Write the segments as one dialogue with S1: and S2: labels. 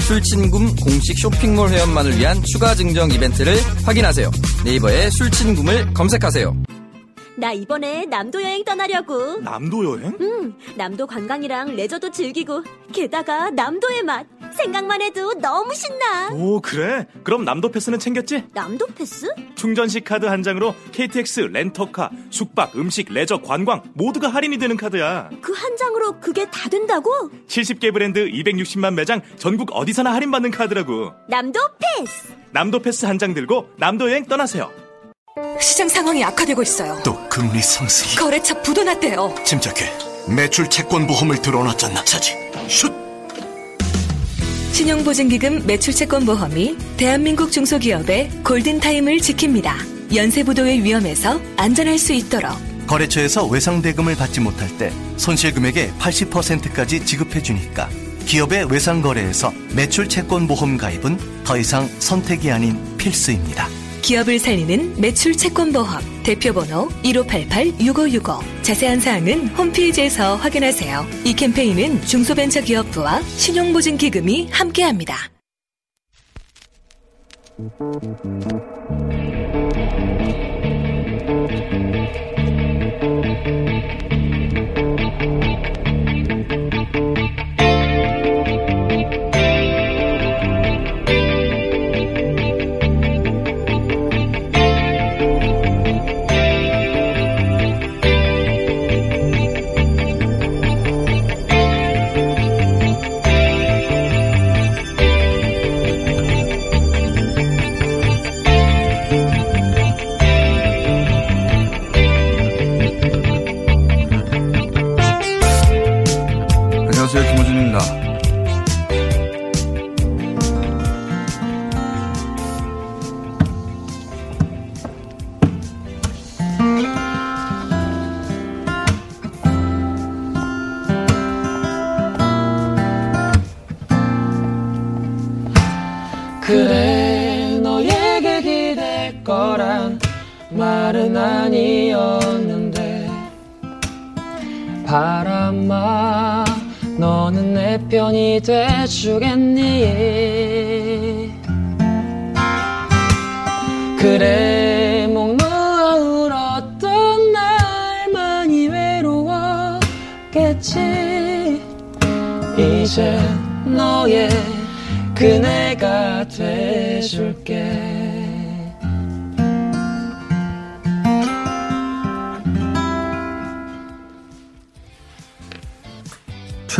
S1: 술친굼 공식 쇼핑몰 회원만을 위한 추가 증정 이벤트를 확인하세요. 네이버에 술친굼을 검색하세요.
S2: 나 이번에 남도 여행 떠나려고.
S3: 남도 여행?
S2: 응, 남도 관광이랑 레저도 즐기고, 게다가 남도의 맛. 생각만 해도 너무 신나.
S3: 오 그래? 그럼 남도 패스는 챙겼지?
S2: 남도 패스?
S3: 충전식 카드 한 장으로 KTX 렌터카, 숙박, 음식, 레저, 관광 모두가 할인이 되는 카드야.
S2: 그 한 장으로 그게 다 된다고?
S3: 70개 브랜드 260만 매장 전국 어디서나 할인받는 카드라고.
S2: 남도 패스!
S3: 남도 패스 한 장 들고 남도 여행 떠나세요.
S4: 시장 상황이 악화되고 있어요
S5: 또 금리 상승이
S4: 거래처 부도 났대요
S5: 침착해 매출 채권 보험을 들어놨잖아 차지 슛
S6: 신용보증기금 매출채권보험이 대한민국 중소기업의 골든타임을 지킵니다. 연쇄부도의 위험에서 안전할 수 있도록
S5: 거래처에서 외상대금을 받지 못할 때 손실금액의 80%까지 지급해주니까 기업의 외상거래에서 매출 채권 보험 가입은 더 이상 선택이 아닌 필수입니다.
S6: 기업을 살리는 매출 채권보험 대표번호 1588-6565 자세한 사항은 홈페이지에서 확인하세요. 이 캠페인은 중소벤처기업부와 신용보증기금이 함께합니다.
S7: 그래 너에게 기댈 거란 말은 아니었는데. 바람아 너는 내 편이 돼주겠니? 그래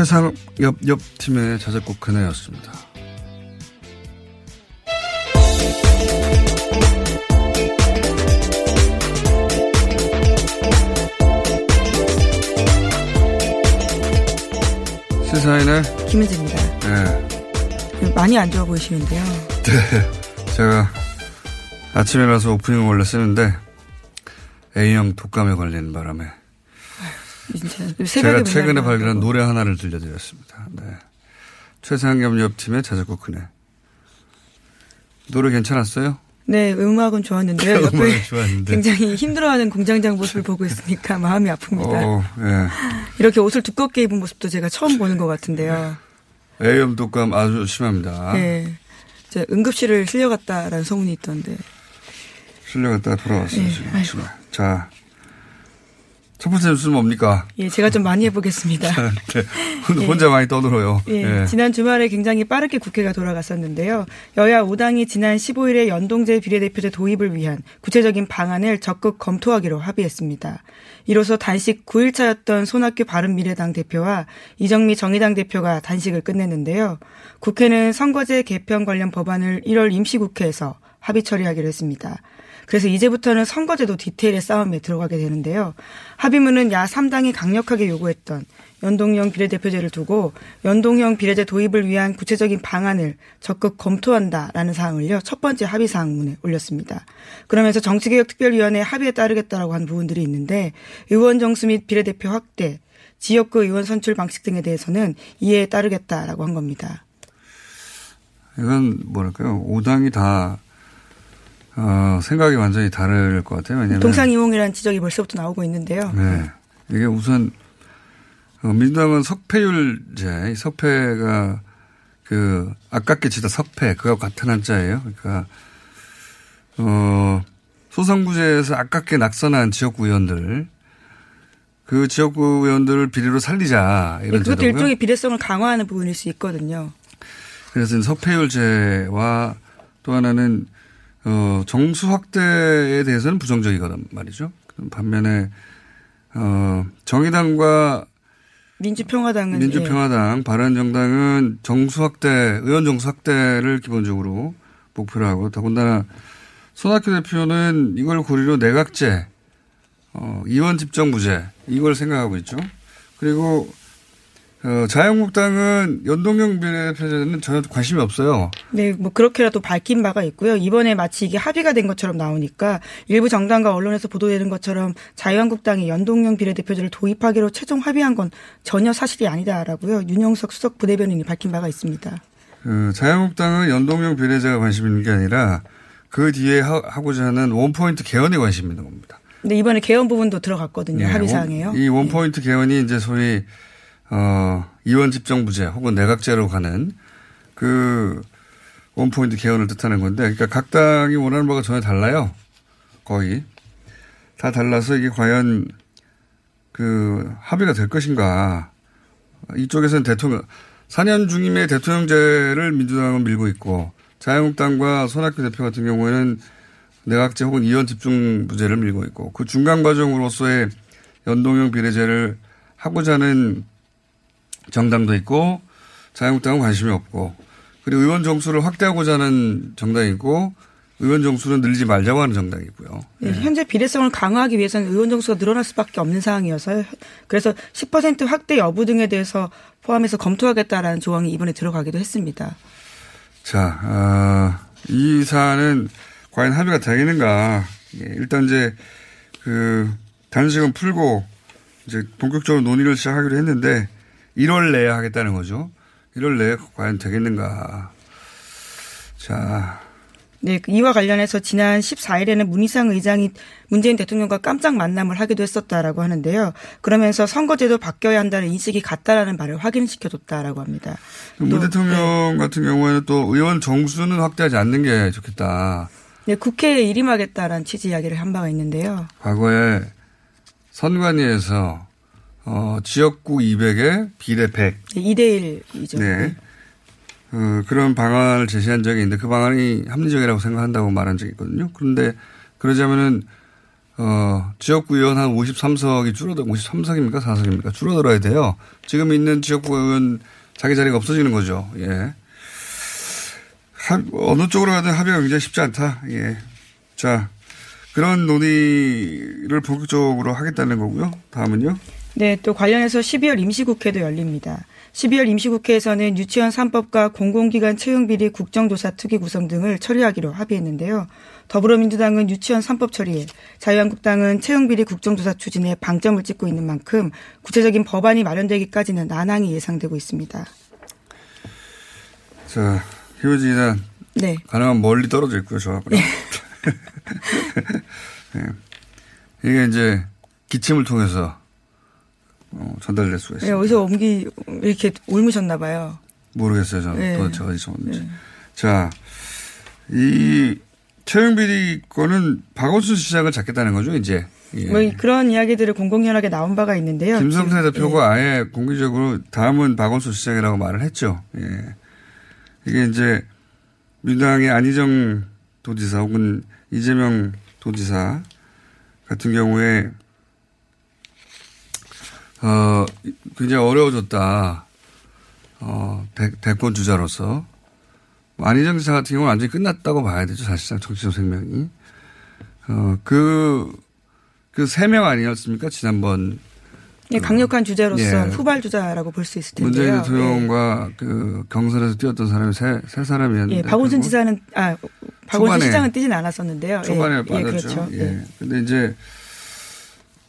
S8: 최상엽 옆팀의 자작곡 그네였습니다. 시사인의
S9: 김은지입니다.
S8: 네.
S9: 많이 안 좋아 보이시는데요.
S8: 네. 제가 아침이라서 오프닝을 원래 쓰는데 A형 독감에 걸리는 바람에
S9: 진짜
S8: 제가 최근에 발견한 노래 하나를 들려드렸습니다. 네. 최상겸 옆팀의 자작곡 그네. 노래 괜찮았어요?
S9: 네, 음악은 좋았는데요.
S8: 음악은 좋았는데.
S9: 굉장히 힘들어하는 공장장 모습을 보고 있으니까 마음이 아픕니다.
S8: 어, 예.
S9: 이렇게 옷을 두껍게 입은 모습도 제가 처음 보는 것 같은데요.
S8: A형 독감 아주 심합니다.
S9: 네. 응급실을 실려갔다라는 소문이 있던데.
S8: 실려갔다가 돌아왔어요,
S9: 네,
S8: 지금
S9: 아이고.
S8: 자. 첫 번째 뉴스는 뭡니까?
S9: 예, 제가 좀 많이 해보겠습니다.
S8: 네. 혼자 많이 떠들어요.
S9: 예, 지난 주말에 굉장히 빠르게 국회가 돌아갔었는데요. 여야 5당이 지난 15일에 연동제 비례대표제 도입을 위한 구체적인 방안을 적극 검토하기로 합의했습니다. 이로써 단식 9일차였던 손학규 바른미래당 대표와 이정미 정의당 대표가 단식을 끝냈는데요. 국회는 선거제 개편 관련 법안을 1월 임시국회에서 합의 처리하기로 했습니다. 그래서 이제부터는 선거제도 디테일의 싸움에 들어가게 되는데요. 합의문은 야 3당이 강력하게 요구했던 연동형 비례대표제를 두고 연동형 비례제 도입을 위한 구체적인 방안을 적극 검토한다라는 사항을요. 첫 번째 합의 사항문에 올렸습니다. 그러면서 정치개혁특별위원회 합의에 따르겠다라고 한 부분들이 있는데 의원 정수 및 비례대표 확대, 지역구 의원 선출 방식 등에 대해서는 이해에 따르겠다라고 한 겁니다.
S8: 이건 뭐랄까요. 5당이 다 어, 생각이 완전히 다를 것 같아요. 왜냐면
S9: 동상이몽이라는 지적이 벌써부터 나오고 있는데요.
S8: 네. 이게 우선 어, 민주당은 석패율제, 석패가 그 아깝게 치다 석패 그거 같은 한자예요. 그러니까 어 소상구제에서 아깝게 낙선한 지역구 의원들 그 지역구 의원들을 비례로 살리자 이런
S9: 네, 그것도
S8: 제도고요.
S9: 일종의 비례성을 강화하는 부분일 수 있거든요.
S8: 그래서 석패율제와 또 하나는 어, 정수 확대에 대해서는 부정적이거든 말이죠. 반면에 어, 정의당과
S9: 민주평화당은
S8: 민주평화당,
S9: 예.
S8: 바른정당은 정수 확대, 의원 정수 확대를 기본적으로 목표로 하고 더군다나 손학규 대표는 이걸 고리로 내각제, 어, 이원 집정부제 이걸 생각하고 있죠. 그리고 어, 자유한국당은 연동형 비례대표제는 전혀 관심이 없어요.
S9: 네, 뭐 그렇게라도 밝힌 바가 있고요. 이번에 마치 이게 합의가 된 것처럼 나오니까 일부 정당과 언론에서 보도되는 것처럼 자유한국당이 연동형 비례대표제를 도입하기로 최종 합의한 건 전혀 사실이 아니다라고요. 윤영석 수석 부대변인이 밝힌 바가 있습니다.
S8: 그 자유한국당은 연동형 비례제가 관심 있는 게 아니라 그 뒤에 하, 하고자 하는 원포인트 개헌에 관심 있는 겁니다.
S9: 근데 이번에 개헌 부분도 들어갔거든요.
S8: 네,
S9: 합의 사항에요.
S8: 이 원포인트 개헌이 이제 소위 어, 이원 집정부제 혹은 내각제로 가는 그 원포인트 개헌을 뜻하는 건데, 그러니까 각 당이 원하는 바가 전혀 달라요. 거의. 다 달라서 이게 과연 그 합의가 될 것인가. 이쪽에서는 대통령, 4년 중임의 대통령제를 민주당은 밀고 있고, 자유한국당과 손학규 대표 같은 경우에는 내각제 혹은 이원 집중부제를 밀고 있고, 그 중간 과정으로서의 연동형 비례제를 하고자 하는 정당도 있고 자유한국당은 관심이 없고 그리고 의원 정수를 확대하고자 하는 정당이 있고 의원 정수는 늘리지 말자고 하는 정당이 있고요.
S9: 네, 현재 비례성을 강화하기 위해서는 의원 정수가 늘어날 수밖에 없는 상황이어서요. 그래서 10% 확대 여부 등에 대해서 포함해서 검토하겠다라는 조항이 이번에 들어가기도 했습니다.
S8: 자, 어, 이 사안은 과연 합의가 되겠는가. 예, 일단 이제 그 단식은 풀고 이제 본격적으로 논의를 시작하기로 했는데 1월 내에 하겠다는 거죠. 1월 내에 과연 되겠는가. 자.
S9: 네, 이와 관련해서 지난 14일에는 문희상 의장이 문재인 대통령과 깜짝 만남을 하기도 했었다라고 하는데요. 그러면서 선거제도 바뀌어야 한다는 인식이 같다라는 말을 확인시켜줬다라고 합니다.
S8: 문 대통령 네. 같은 경우에는 또 의원 정수는 확대하지 않는 게 좋겠다.
S9: 네, 국회에 일임하겠다라는 취지 이야기를 한 바가 있는데요.
S8: 과거에 선관위에서 어, 지역구 200에 비례 100.
S9: 네, 2대1이죠.
S8: 네. 어, 그런 방안을 제시한 적이 있는데 그 방안이 합리적이라고 생각한다고 말한 적이 있거든요. 그런데 그러자면은 어, 지역구 의원 한 53석이 줄어들, 53석입니까? 4석입니까? 줄어들어야 돼요. 지금 있는 지역구 의원 자기 자리가 없어지는 거죠. 예. 합, 어느 쪽으로 가든 합의가 굉장히 쉽지 않다. 예. 자, 그런 논의를 본격적으로 하겠다는 거고요. 다음은요.
S9: 네, 또 관련해서 12월 임시국회도 열립니다. 12월 임시국회에서는 유치원 3법과 공공기관 채용비리 국정조사 특위 구성 등을 처리하기로 합의했는데요. 더불어민주당은 유치원 3법 처리에, 자유한국당은 채용비리 국정조사 추진에 방점을 찍고 있는 만큼 구체적인 법안이 마련되기까지는 난항이 예상되고 있습니다.
S8: 자, 희우지는
S9: 네.
S8: 가능한 멀리 떨어져 있고요, 저하고. 네. 네. 이게 이제 기침을 통해서 어, 전달될 수가 있습니다.
S9: 네, 어디서 옮기 이렇게 옮으셨나 봐요.
S8: 모르겠어요, 저는 네. 도대체 어디서 옮는지. 네. 자, 이 채용 비리 건은 박원순 시장을 잡겠다는 거죠, 이제. 예.
S9: 뭐 그런 이야기들을 공공연하게 나온 바가 있는데요.
S8: 김성태 대표가 아예 공개적으로 다음은 박원순 시장이라고 말을 했죠. 예. 이게 이제 민주당의 안희정 도지사 혹은 이재명 도지사 같은 경우에 어 굉장히 어려워졌다. 어 대, 대권 주자로서 뭐 안희정 지사 같은 경우는 완전히 끝났다고 봐야 되죠. 사실상 정치적 생명이. 어, 그, 그 세 명 아니었습니까? 지난번.
S9: 예, 강력한 주자로서
S8: 예.
S9: 후발 주자라고 볼 수 있을
S8: 문재인
S9: 텐데요.
S8: 대통령과 그 경선에서 뛰었던 사람이 세, 세 사람이었는데.
S9: 예, 예, 박원순 지사는 아 박원순 시장은 뛰진 않았었는데요.
S8: 초반에
S9: 예,
S8: 빠졌죠.
S9: 예, 그렇죠.
S8: 예.
S9: 예.
S8: 근데 이제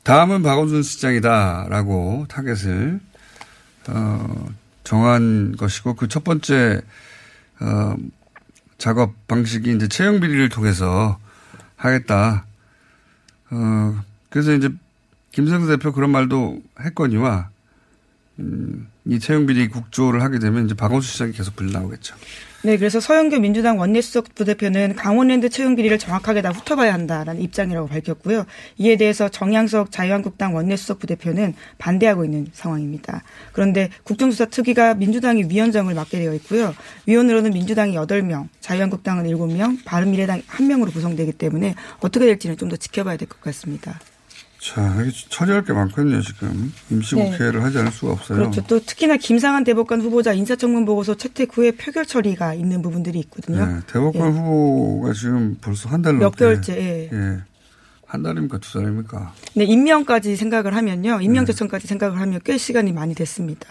S8: 다음은 박원순 시장이다라고 타겟을 어, 정한 것이고 그 첫 번째 어, 작업 방식이 이제 채용 비리를 통해서 하겠다. 어, 그래서 이제 김성수 대표 그런 말도 했거니와 음, 이 채용 비리 국조를 하게 되면 이제 박원순 시장이 계속 불 나오겠죠.
S9: 네, 그래서 서영교 민주당 원내수석 부대표는 강원랜드 채용 비리를 정확하게 다 훑어봐야 한다라는 입장이라고 밝혔고요. 이에 대해서 정양석 자유한국당 원내수석 부대표는 반대하고 있는 상황입니다. 그런데 국정조사 특위가 민주당이 위원장을 맡게 되어 있고요. 위원으로는 민주당이 8명, 자유한국당은 7명, 바른미래당 1명으로 구성되기 때문에 어떻게 될지는 좀 더 지켜봐야 될 것 같습니다.
S8: 자, 처리할 게 많거든요, 지금. 임시국회를
S9: 네.
S8: 하지 않을 수가 없어요.
S9: 그렇죠. 또 특히나 김상한 대법관 후보자 인사청문 보고서 채택 후에 표결 처리가 있는 부분들이 있거든요.
S8: 네, 대법관
S9: 예.
S8: 후보가 지금 벌써
S9: 한달몇
S8: 넘게.
S9: 개월째, 예.
S8: 예. 한 달입니까? 두 달입니까?
S9: 네, 임명까지 생각을 하면요.
S8: 네.
S9: 임명 제청까지 생각을 하면 꽤 시간이 많이 됐습니다.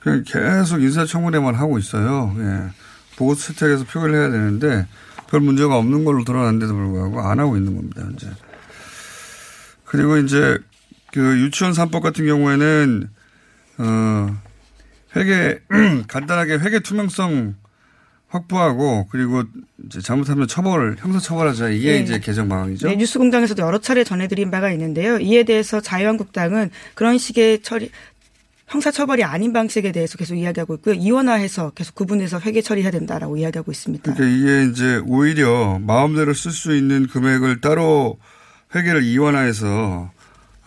S8: 그냥 계속 인사청문회만 하고 있어요. 예. 보고서 채택해서 표결을 해야 되는데 별 문제가 없는 걸로 드러났는데도 불구하고 안 하고 있는 겁니다, 현재. 그리고 이제 그 유치원 3법 같은 경우에는 어 회계 간단하게 회계 투명성 확보하고 그리고 이제 잘못하면 처벌 형사 처벌하자 이게
S9: 네.
S8: 이제 개정 방안이죠.
S9: 네, 뉴스공장에서도 여러 차례 전해드린 바가 있는데요. 이에 대해서 자유한국당은 그런 식의 처리 형사 처벌이 아닌 방식에 대해서 계속 이야기하고 있고요. 이원화해서 계속 구분해서 회계 처리해야 된다라고 이야기하고 있습니다.
S8: 그러니까 이게 이제 오히려 마음대로 쓸 수 있는 금액을 따로 회계를 이원화해서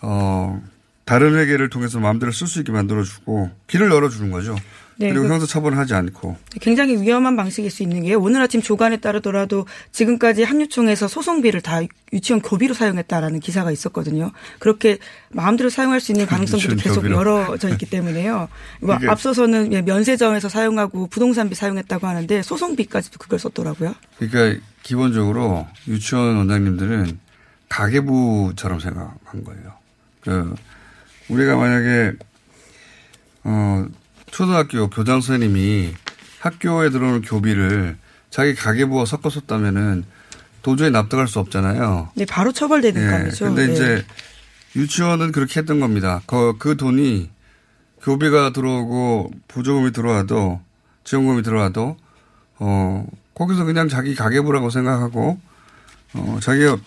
S8: 어 다른 회계를 통해서 마음대로 쓸 수 있게 만들어주고 길을 열어주는 거죠.
S9: 네,
S8: 그리고
S9: 그-
S8: 형사 처벌을 하지 않고
S9: 굉장히 위험한 방식일 수 있는 게 오늘 아침 조간에 따르더라도 지금까지 한유총에서 소송비를 다 유치원 교비로 사용했다라는 기사가 있었거든요. 그렇게 마음대로 사용할 수 있는 가능성도 계속
S8: 교비로.
S9: 열어져 있기 때문에요. 뭐 앞서서는 예, 면세점에서 사용하고 부동산비 사용했다고 하는데 소송비까지도 그걸 썼더라고요.
S8: 그러니까 기본적으로 유치원 원장님들은 가계부처럼 생각한 거예요. 그 우리가 만약에 어 초등학교 교장 선생님이 학교에 들어오는 교비를 자기 가계부와 섞어 썼다면은 도저히 납득할 수 없잖아요.
S9: 네, 바로 처벌되는
S8: 예.
S9: 감이죠.
S8: 근데
S9: 네.
S8: 이제 유치원은 그렇게 했던 겁니다. 그, 그 돈이 교비가 들어오고 보조금이 들어와도 지원금이 들어와도 어 거기서 그냥 자기 가계부라고 생각하고 어 자기가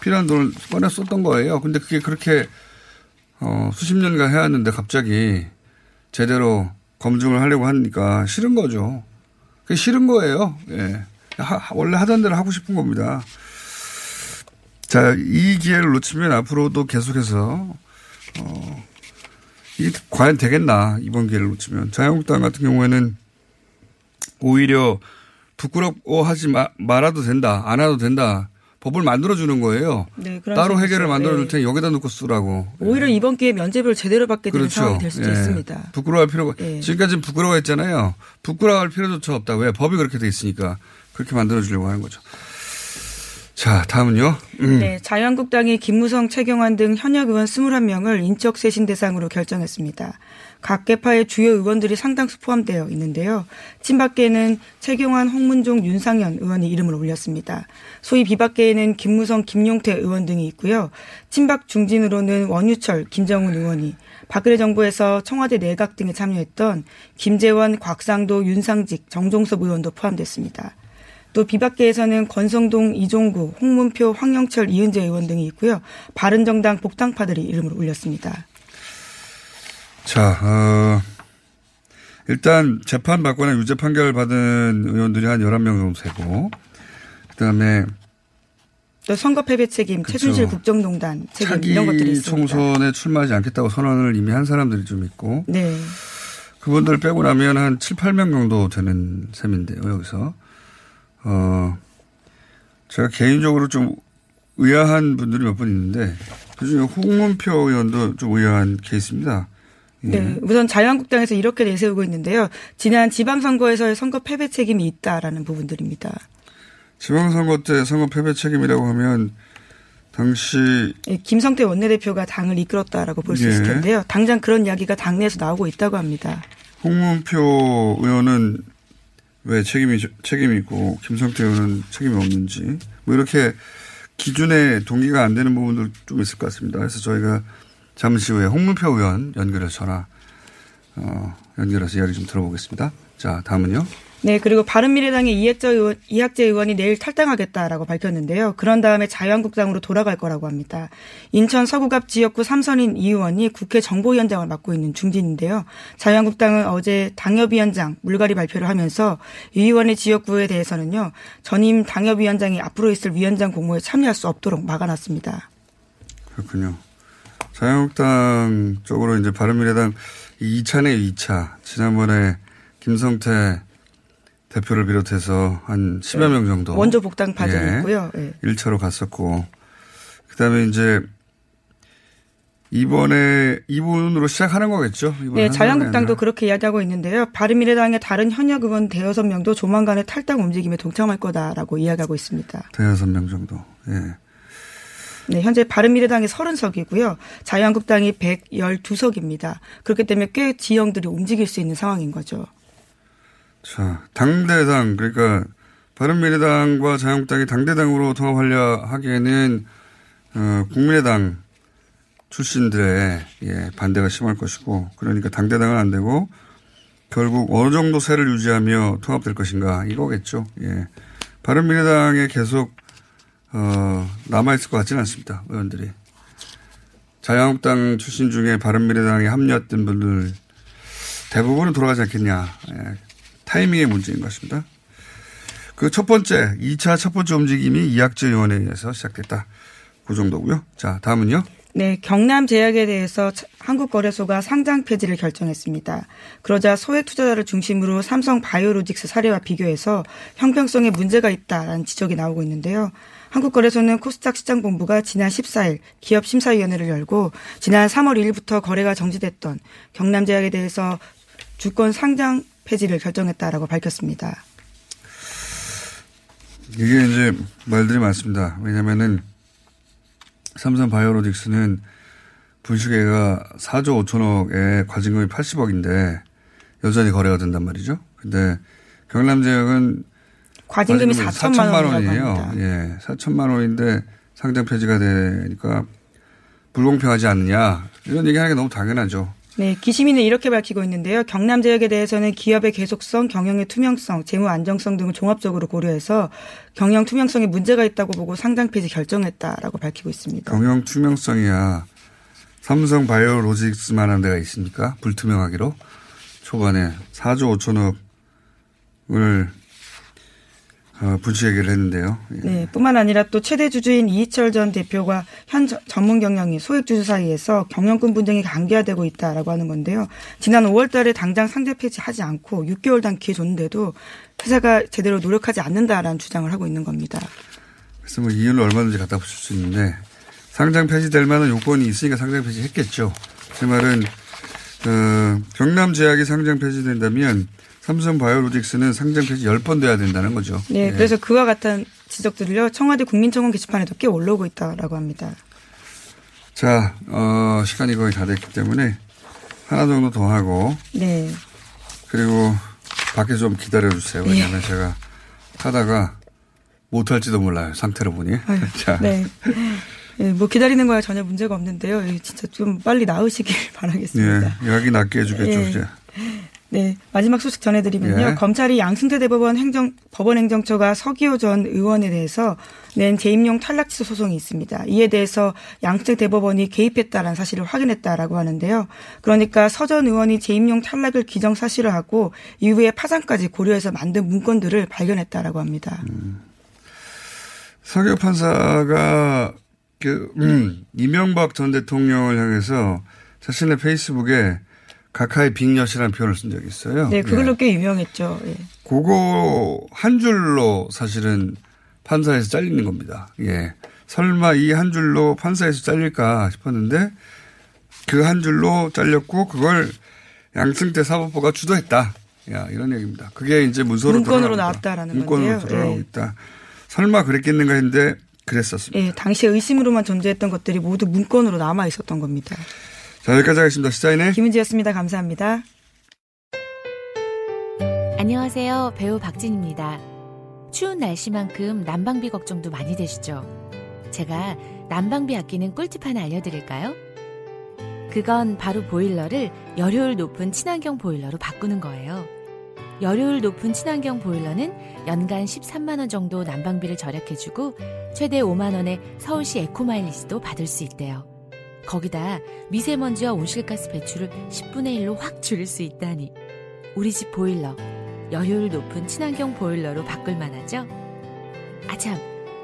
S8: 필요한 돈을 꺼내 썼던 거예요. 근데 그게 그렇게 어 수십 년간 해왔는데 갑자기 제대로 검증을 하려고 하니까 싫은 거죠. 그게 싫은 거예요. 예. 하- 원래 하던 대로 하고 싶은 겁니다. 자, 이 기회를 놓치면 앞으로도 계속해서, 어, 이게 과연 되겠나, 이번 기회를 놓치면. 자유한국당 같은 경우에는 오히려 부끄러워하지 마, 말아도 된다, 안 해도 된다. 법을 만들어주는 거예요.
S9: 네,
S8: 따로. 해결을 만들어줄
S9: 네.
S8: 테니 여기다 놓고 쓰라고.
S9: 오히려 이번 기회에 면제비를 제대로 받게 되는
S8: 그렇죠.
S9: 상황이 될 수도
S8: 예.
S9: 있습니다.
S8: 부끄러워할 필요가,
S9: 예.
S8: 지금까지는 부끄러워했잖아요. 부끄러워할 필요조차 없다. 왜? 법이 그렇게 돼 있으니까. 그렇게 만들어주려고 하는 거죠. 자, 다음은요. 음.
S9: 네, 자유한국당이 김무성, 최경환 등 현역 의원 21명을 인적 쇄신 대상으로 결정했습니다. 각 개파의 주요 의원들이 상당수 포함되어 있는데요. 친박계는 최경환, 홍문종, 윤상현 의원이 이름을 올렸습니다. 소위 비박계에는 김무성, 김용태 의원 등이 있고요. 친박 중진으로는 원유철, 김정은 의원이 박근혜 정부에서 청와대 내각 등에 참여했던 김재원, 곽상도, 윤상직, 정종섭 의원도 포함됐습니다. 또 비박계에서는 권성동, 이종구, 홍문표, 황영철, 이은재 의원 등이 있고요. 바른정당 복당파들이 이름을 올렸습니다.
S8: 자, 어, 일단 재판 받거나 유죄 판결 받은 의원들이 한 11명 정도 되고, 그 다음에
S9: 또 선거 패배 책임, 최순실 국정농단 책임 이런 것들이 있습니다.
S8: 총선에 출마하지 않겠다고 선언을 이미 한 사람들이 좀 있고
S9: 네.
S8: 그분들 빼고 나면 한 7, 8명 정도 되는 셈인데요, 여기서. 어, 제가 개인적으로 좀 의아한 분들이 몇 분 있는데 그중에 홍문표 의원도 좀 의아한 케이스입니다. 예.
S9: 네. 우선 자유한국당에서 이렇게 내세우고 있는데요. 지난 지방선거에서의 선거 패배 책임이 있다라는 부분들입니다.
S8: 지방선거 때 선거 패배 책임이라고 하면 당시
S9: 예, 김성태 원내대표가 당을 이끌었다라고 볼수 있을
S8: 예.
S9: 텐데요. 당장 그런 이야기가 당내에서 나오고 있다고 합니다.
S8: 홍문표 의원은 왜 책임이 책임이 있고 김성태 의원은 책임이 없는지 뭐 이렇게 기준에 동기가 안 되는 부분들 좀 있을 것 같습니다. 그래서 저희가 잠시 후에 홍문표 의원 연결해서 전화 어, 연결해서 이야기 좀 들어보겠습니다. 자 다음은요.
S9: 네, 그리고 바른미래당의 이학재 의원, 이학재 의원이 내일 탈당하겠다라고 밝혔는데요. 그런 다음에 자유한국당으로 돌아갈 거라고 합니다. 인천 서구갑 지역구 삼선인 이 의원이 국회 정보위원장을 맡고 있는 중진인데요. 자유한국당은 어제 당협위원장 물갈이 발표를 하면서 이 의원의 지역구에 대해서는요. 전임 당협위원장이 앞으로 있을 위원장 공모에 참여할 수 없도록 막아놨습니다.
S8: 그렇군요. 자유한국당 쪽으로 이제 바른미래당 2차네 2차. 지난번에 김성태 대표를 비롯해서 한 10여 명 정도.
S9: 원조 복당 파전이
S8: 예.
S9: 있고요. 예.
S8: 1차로 갔었고. 그 다음에 이제 이번에 이분으로 시작하는 거겠죠?
S9: 네,
S8: 한
S9: 자유한국당도. 그렇게 이야기하고 있는데요. 바른미래당의 다른 현역 의원 대여섯 명도 조만간에 탈당 움직임에 동참할 거다라고 이야기하고 있습니다.
S8: 대여섯 명 정도. 예.
S9: 네, 현재 바른미래당이 30석이고요. 자유한국당이 112석입니다. 그렇기 때문에 꽤 지형들이 움직일 수 있는 상황인 거죠.
S8: 자, 당대당, 그러니까, 바른미래당과 자유한국당이 당대당으로 통합하려 하기에는, 어, 국민의당 출신들의, 예, 반대가 심할 것이고, 그러니까 당대당은 안 되고, 결국 어느 정도 세를 유지하며 통합될 것인가, 이거겠죠. 예. 바른미래당에 계속, 어, 남아있을 것 같지는 않습니다. 의원들이. 자유한국당 출신 중에 바른미래당에 합류했던 분들 대부분은 돌아가지 않겠냐. 예. 타이밍의 문제인 것 같습니다. 그 첫 번째, 2차 첫 번째 움직임이 이학재 의해서 시작됐다. 그 정도고요. 자, 다음은요.
S9: 네, 경남 제약에 대해서 차- 한국거래소가 상장 폐지를 결정했습니다. 그러자 소액 투자자를 중심으로 삼성 바이오로직스 사례와 비교해서 형평성에 문제가 있다라는 지적이 나오고 있는데요. 한국거래소는 코스닥 시장본부가 지난 14일 기업 심사위원회를 열고 지난 3월 1일부터 거래가 정지됐던 경남제약에 대해서 주권 상장 폐지를 결정했다라고 밝혔습니다.
S8: 이게 이제 말들이 많습니다. 왜냐면은 삼성 바이오로직스는 분식회가 4조 5천억에 과징금이 80억인데 여전히 거래가 된단 말이죠. 근데 경남제약은
S9: 과징금이
S8: 과징금이
S9: 4천만 원이라고
S8: 원이에요. 예, 4천만 원인데 상장 폐지가 되니까 불공평하지 않느냐 이런 얘기하는 게 너무 당연하죠.
S9: 네, 기시민은 이렇게 밝히고 있는데요. 경남제약에 대해서는 기업의 계속성, 경영의 투명성, 재무 안정성 등을 종합적으로 고려해서 경영 투명성에 문제가 있다고 보고 상장 폐지 결정했다라고 밝히고 있습니다.
S8: 경영 투명성이야 삼성 바이오로직스만한 데가 있습니까? 불투명하기로 초반에 4조 5천억을 어, 분식 얘기를 했는데요. 예.
S9: 네, 뿐만 아니라 또 최대 주주인 이희철 전 대표가 현 저- 전문 경영인 소액 주주 사이에서 경영권 분쟁이 강화되고 있다라고 하는 건데요. 지난 5월 달에 당장 상대 폐지하지 않고 6개월 단 기회 줬는데도 회사가 제대로 노력하지 않는다라는 주장을 하고 있는 겁니다.
S8: 그래서 뭐 이유는 얼마든지 갖다 붙일 수 있는데 상장 폐지될 만한 요건이 있으니까 상장 폐지했겠죠. 제 말은 어, 경남 제약이 상장 폐지된다면 삼성 바이오로직스는 상장 폐지 10번 돼야 된다는 거죠.
S9: 네,
S8: 예.
S9: 그래서 그와 같은 지적들을요 청와대 국민청원 게시판에도 꽤 올라오고 있다라고 합니다.
S8: 자, 어, 시간이 거의 다 됐기 때문에 하나 정도 더 하고
S9: 네,
S8: 그리고 밖에 좀 기다려 주세요.
S9: 예.
S8: 왜냐하면 제가 하다가 못할지도 몰라요. 상태로 보니.
S9: 아유,
S8: 자,
S9: 네, 네, 뭐 기다리는 거야 전혀 문제가 없는데요. 예, 진짜 좀 빨리 나으시길 바라겠습니다.
S8: 예, 약이 낫게 해주겠죠.
S9: 예. 네, 마지막 소식 전해드리면요.
S8: 예.
S9: 검찰이 양승태 대법원 행정 법원 행정처가 서기호 전 의원에 대해서 낸 재임용 탈락 취소 소송이 있습니다. 이에 대해서 양승태 대법원이 개입했다라는 사실을 확인했다라고 하는데요. 그러니까 서 전 의원이 재임용 탈락을 기정 사실화하고 이후에 파산까지 고려해서 만든 문건들을 발견했다라고 합니다.
S8: 서교 판사가 그 음, 이명박 전 대통령을 향해서 자신의 페이스북에 가카이 빅엿이라는 표현을 쓴 적이 있어요.
S9: 네, 그걸로
S8: 예.
S9: 꽤 유명했죠. 예.
S8: 그거 한 줄로 사실은 판사에서 잘리는 겁니다. 예. 설마 이 한 줄로 판사에서 잘릴까 싶었는데 그 한 줄로 잘렸고 그걸 양승태 사법부가 주도했다. 야, 이런 얘기입니다. 그게 이제 문서로
S9: 문건으로. 나왔다라는
S8: 문건으로. 드러나고
S9: 예.
S8: 있다. 설마 그랬겠는가 했는데 그랬었습니다.
S9: 예, 당시에 의심으로만 존재했던 것들이 모두 문건으로 남아 있었던 겁니다.
S8: 자, 여기까지 하겠습니다. 시사인의
S9: 김은지였습니다. 감사합니다.
S10: 안녕하세요. 배우 박진입니다. 추운 날씨만큼 난방비 걱정도 많이 되시죠? 제가 난방비 아끼는 꿀팁 하나 알려드릴까요? 그건 바로 보일러를 열효율 높은 친환경 보일러로 바꾸는 거예요. 열효율 높은 친환경 보일러는 연간 13만원 정도 난방비를 절약해주고 최대 5만원의 서울시 에코마일리지도 받을 수 있대요. 거기다 미세먼지와 온실가스 배출을 10분의 1로 확 줄일 수 있다니. 우리 집 보일러, 여효율 높은 친환경 보일러로 바꿀 만하죠? 아참,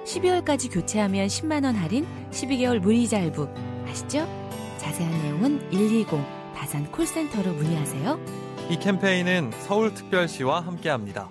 S10: 12월까지 교체하면 10만원 할인, 12개월 무이자 할부. 아시죠? 자세한 내용은 120 다산 콜센터로 문의하세요.
S11: 이 캠페인은 서울특별시와 함께합니다.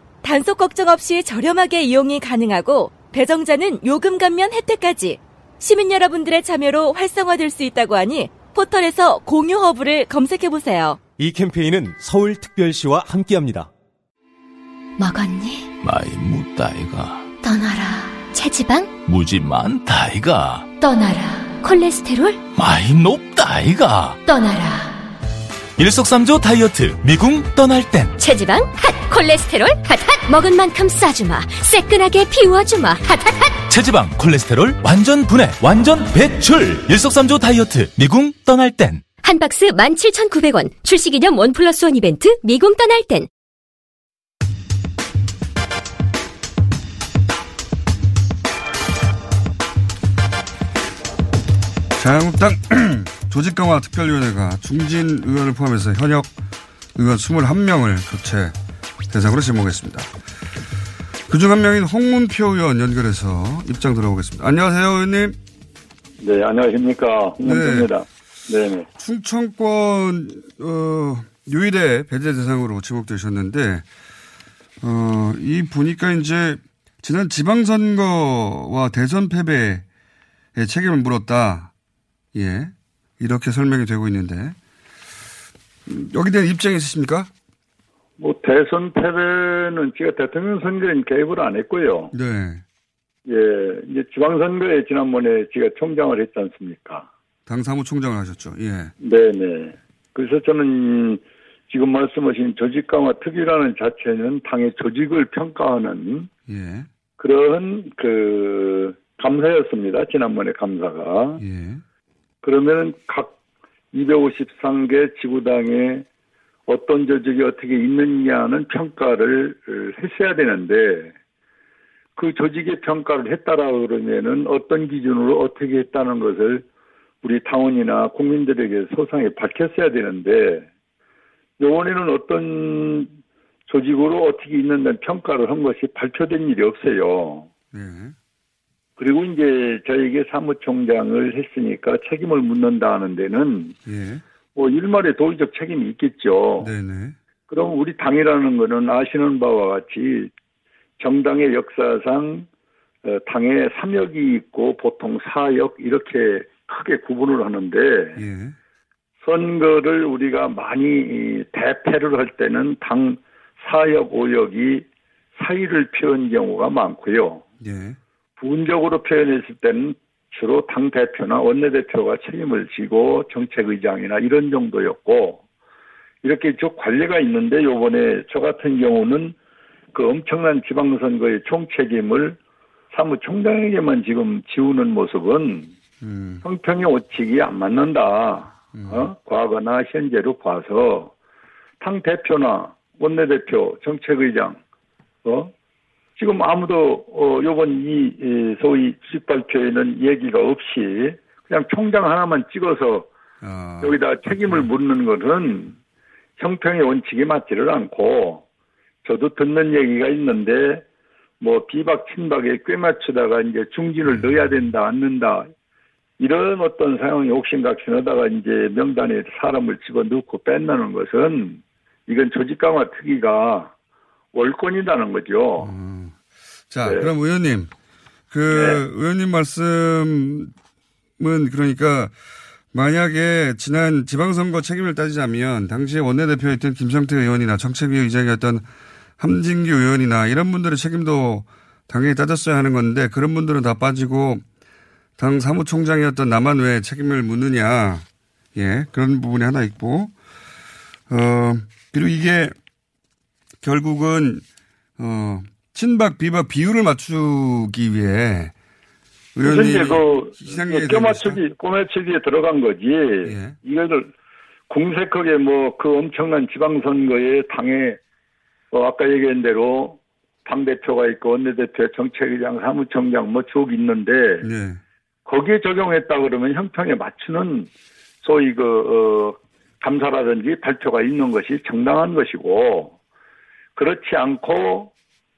S12: 단속 걱정 없이 저렴하게 이용이 가능하고 배정자는 요금 감면 혜택까지 시민 여러분들의 참여로 활성화될 수 있다고 하니 포털에서 공유 허브를 검색해 보세요.
S13: 이 캠페인은 서울특별시와 함께합니다.
S14: 먹었니?
S15: 많이 묻다이가
S14: 떠나라. 체지방?
S15: 무지 많다이가
S14: 떠나라. 콜레스테롤?
S15: 많이 높다이가
S14: 떠나라.
S15: 일석삼조 다이어트 미궁 떠날 땐
S14: 체지방? 핫! 콜레스테롤? 핫핫! 먹은 만큼 싸주마. 새끈하게 비워주마. 핫핫핫!
S15: 체지방 콜레스테롤 완전 분해 완전 배출 일석삼조 다이어트 미궁 떠날 땐
S14: 한 박스 17,900원. 출시 기념 원 플러스 원 이벤트 미궁 떠날 땐.
S8: 자유한국당 조직 강화 특별위원회가 중진 의원을 포함해서 현역 의원 21명을 교체 대상으로 지목했습니다. 그중 한 명인 홍문표 의원 연결해서 입장 들어보겠습니다. 안녕하세요, 의원님.
S16: 네, 안녕하십니까. 홍문표입니다. 네. 네
S8: 충청권 어, 유일의 배제 대상으로 지목되셨는데 어, 이 보니까 이제 지난 지방선거와 대선 패배에 책임을 물었다. 예. 이렇게 설명이 되고 있는데 음, 여기 대한 입장이 있으십니까?
S16: 뭐 대선 패배는 제가 대통령 선거에는 개입을 안 했고요.
S8: 네.
S16: 예, 이제 지방선거에 지난번에 제가 총장을 했지 않습니까?
S8: 당 사무총장을 하셨죠. 예.
S16: 네네. 그래서 저는 지금 말씀하신 조직 강화 특위라는 자체는 당의 조직을 평가하는
S8: 예.
S16: 그런 그 감사였습니다. 지난번에 감사가.
S8: 예.
S16: 그러면은 각 253개 지구당에 어떤 조직이 어떻게 있느냐는 평가를 했어야 되는데 그 조직의 평가를 했다라 그러면은 어떤 기준으로 어떻게 했다는 것을 우리 당원이나 국민들에게 소상히 밝혔어야 되는데 요번에는 어떤 조직으로 어떻게 있는다는 평가를 한 것이 발표된 일이 없어요.
S8: 예.
S16: 그리고 이제 저에게 사무총장을 했으니까 책임을 묻는다 하는 데는
S8: 예.
S16: 뭐 일말의 도의적 책임이 있겠죠.
S8: 네네.
S16: 그럼 우리 당이라는 거는 아시는 바와 같이 정당의 역사상 어, 당에 3역이 있고 보통 4역 이렇게 크게 구분을 하는데
S8: 예.
S16: 선거를 우리가 많이 이 대패를 할 때는 당 사역 오역이 사의를 표현 경우가 많고요.
S8: 예.
S16: 부분적으로 표현했을 때는 주로 당 대표나 원내대표가 책임을 지고 정책의장이나 이런 정도였고 이렇게 쭉 관리가 있는데 요번에 저 같은 경우는 그 엄청난 지방선거의 총책임을 사무총장에게만 지금 지우는 모습은
S8: 음.
S16: 형평의 오칙이 안 맞는다. 어? 과거나 현재로 봐서 당 대표나 원내대표, 정책의장, 어? 지금 아무도 어 요번 이 이, 소위 수직 발표에는 얘기가 없이 그냥 총장 하나만 찍어서 여기다 책임을 묻는 것은 형평의 원칙이 맞지를 않고 저도 듣는 얘기가 있는데 뭐 비박 친박에 꽤 맞추다가 이제 중진을 넣어야 된다 안 넣는다 이런 어떤 상황이 옥신각신하다가 이제 명단에 사람을 집어넣고 뺀다는 것은 이건 조직 강화 특위가 월권이라는 거죠.
S8: 자,
S16: 네.
S8: 그럼 의원님, 그 의원님 말씀은 그러니까 만약에 지난 지방선거 책임을 따지자면 당시에 원내대표였던 김성태 의원이나 정책위 의장이었던 함진규 의원이나 이런 분들의 책임도 당연히 따졌어야 하는 건데 그런 분들은 다 빠지고 당 사무총장이었던 나만 왜 책임을 묻느냐. 예, 그런 부분이 하나 있고, 어, 그리고 이게 결국은, 어, 친박, 비박 비율을 맞추기 위해 의원님이
S16: 그
S8: 시상에
S16: 껴맞추기, 꼬매치기에 들어간 거지.
S8: 예.
S16: 이거를 공색하게 뭐 그 엄청난 지방선거에 당에 어, 아까 얘기한 대로 당 대표가 있고 원내 대표, 정책의장, 사무총장 뭐쭉 있는데
S8: 네.
S16: 거기에 적용했다 그러면 형평에 맞추는 소위 그 어, 감사라든지 발표가 있는 것이 정당한 것이고 그렇지 않고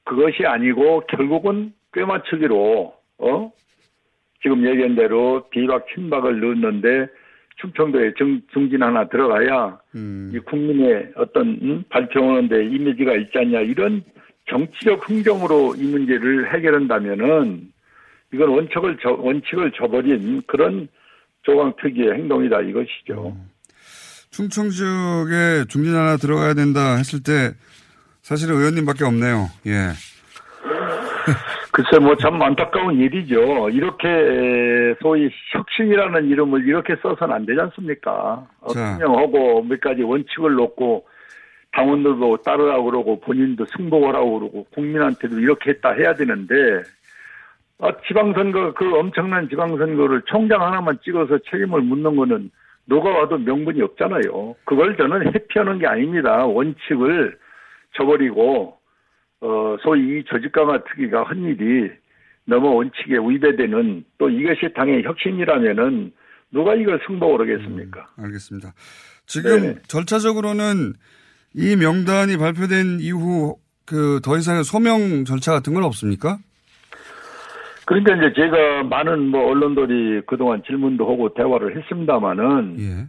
S16: 그것이 아니고 결국은 꿰맞추기로 어 지금 얘기한 대로 비박 친박을 넣었는데 충청도에 정, 중진 하나 들어가야 이 국민의 어떤 음? 발표하는데 이미지가 있지 않냐 이런 정치적 흥정으로 이 문제를 해결한다면은 이건 원칙을 저, 원칙을 저버린 그런 조강 특유의 행동이다 이것이죠.
S8: 충청 지역에 중진 하나 들어가야 된다 했을 때 사실은 의원님밖에 없네요. 예.
S16: 글쎄 뭐 참 안타까운 일이죠. 이렇게 에, 소위 혁신이라는 이름을 이렇게 써서는 안 되지 않습니까? 어,
S8: 자.
S16: 투명하고 몇 가지 원칙을 놓고 당원들도 따르라고 그러고 본인도 승복하라고 그러고 국민한테도 이렇게 했다 해야 되는데 아, 지방선거 그 엄청난 지방선거를 총장 하나만 찍어서 책임을 묻는 거는 누가 와도 명분이 없잖아요. 그걸 저는 회피하는 게 아닙니다. 원칙을 저버리고 어, 소위 이 조직 강화 특위가 한 일이 너무 원칙에 위배되는 또 이것이 당의 혁신이라면은 누가 이걸 승복을 하겠습니까?
S8: 알겠습니다. 지금
S16: 네.
S8: 절차적으로는 이 명단이 발표된 이후 그 더 이상의 소명 절차 같은 건 없습니까?
S16: 그러니까 이제 제가 많은 뭐 언론들이 그동안 질문도 하고 대화를 했습니다마는
S8: 예.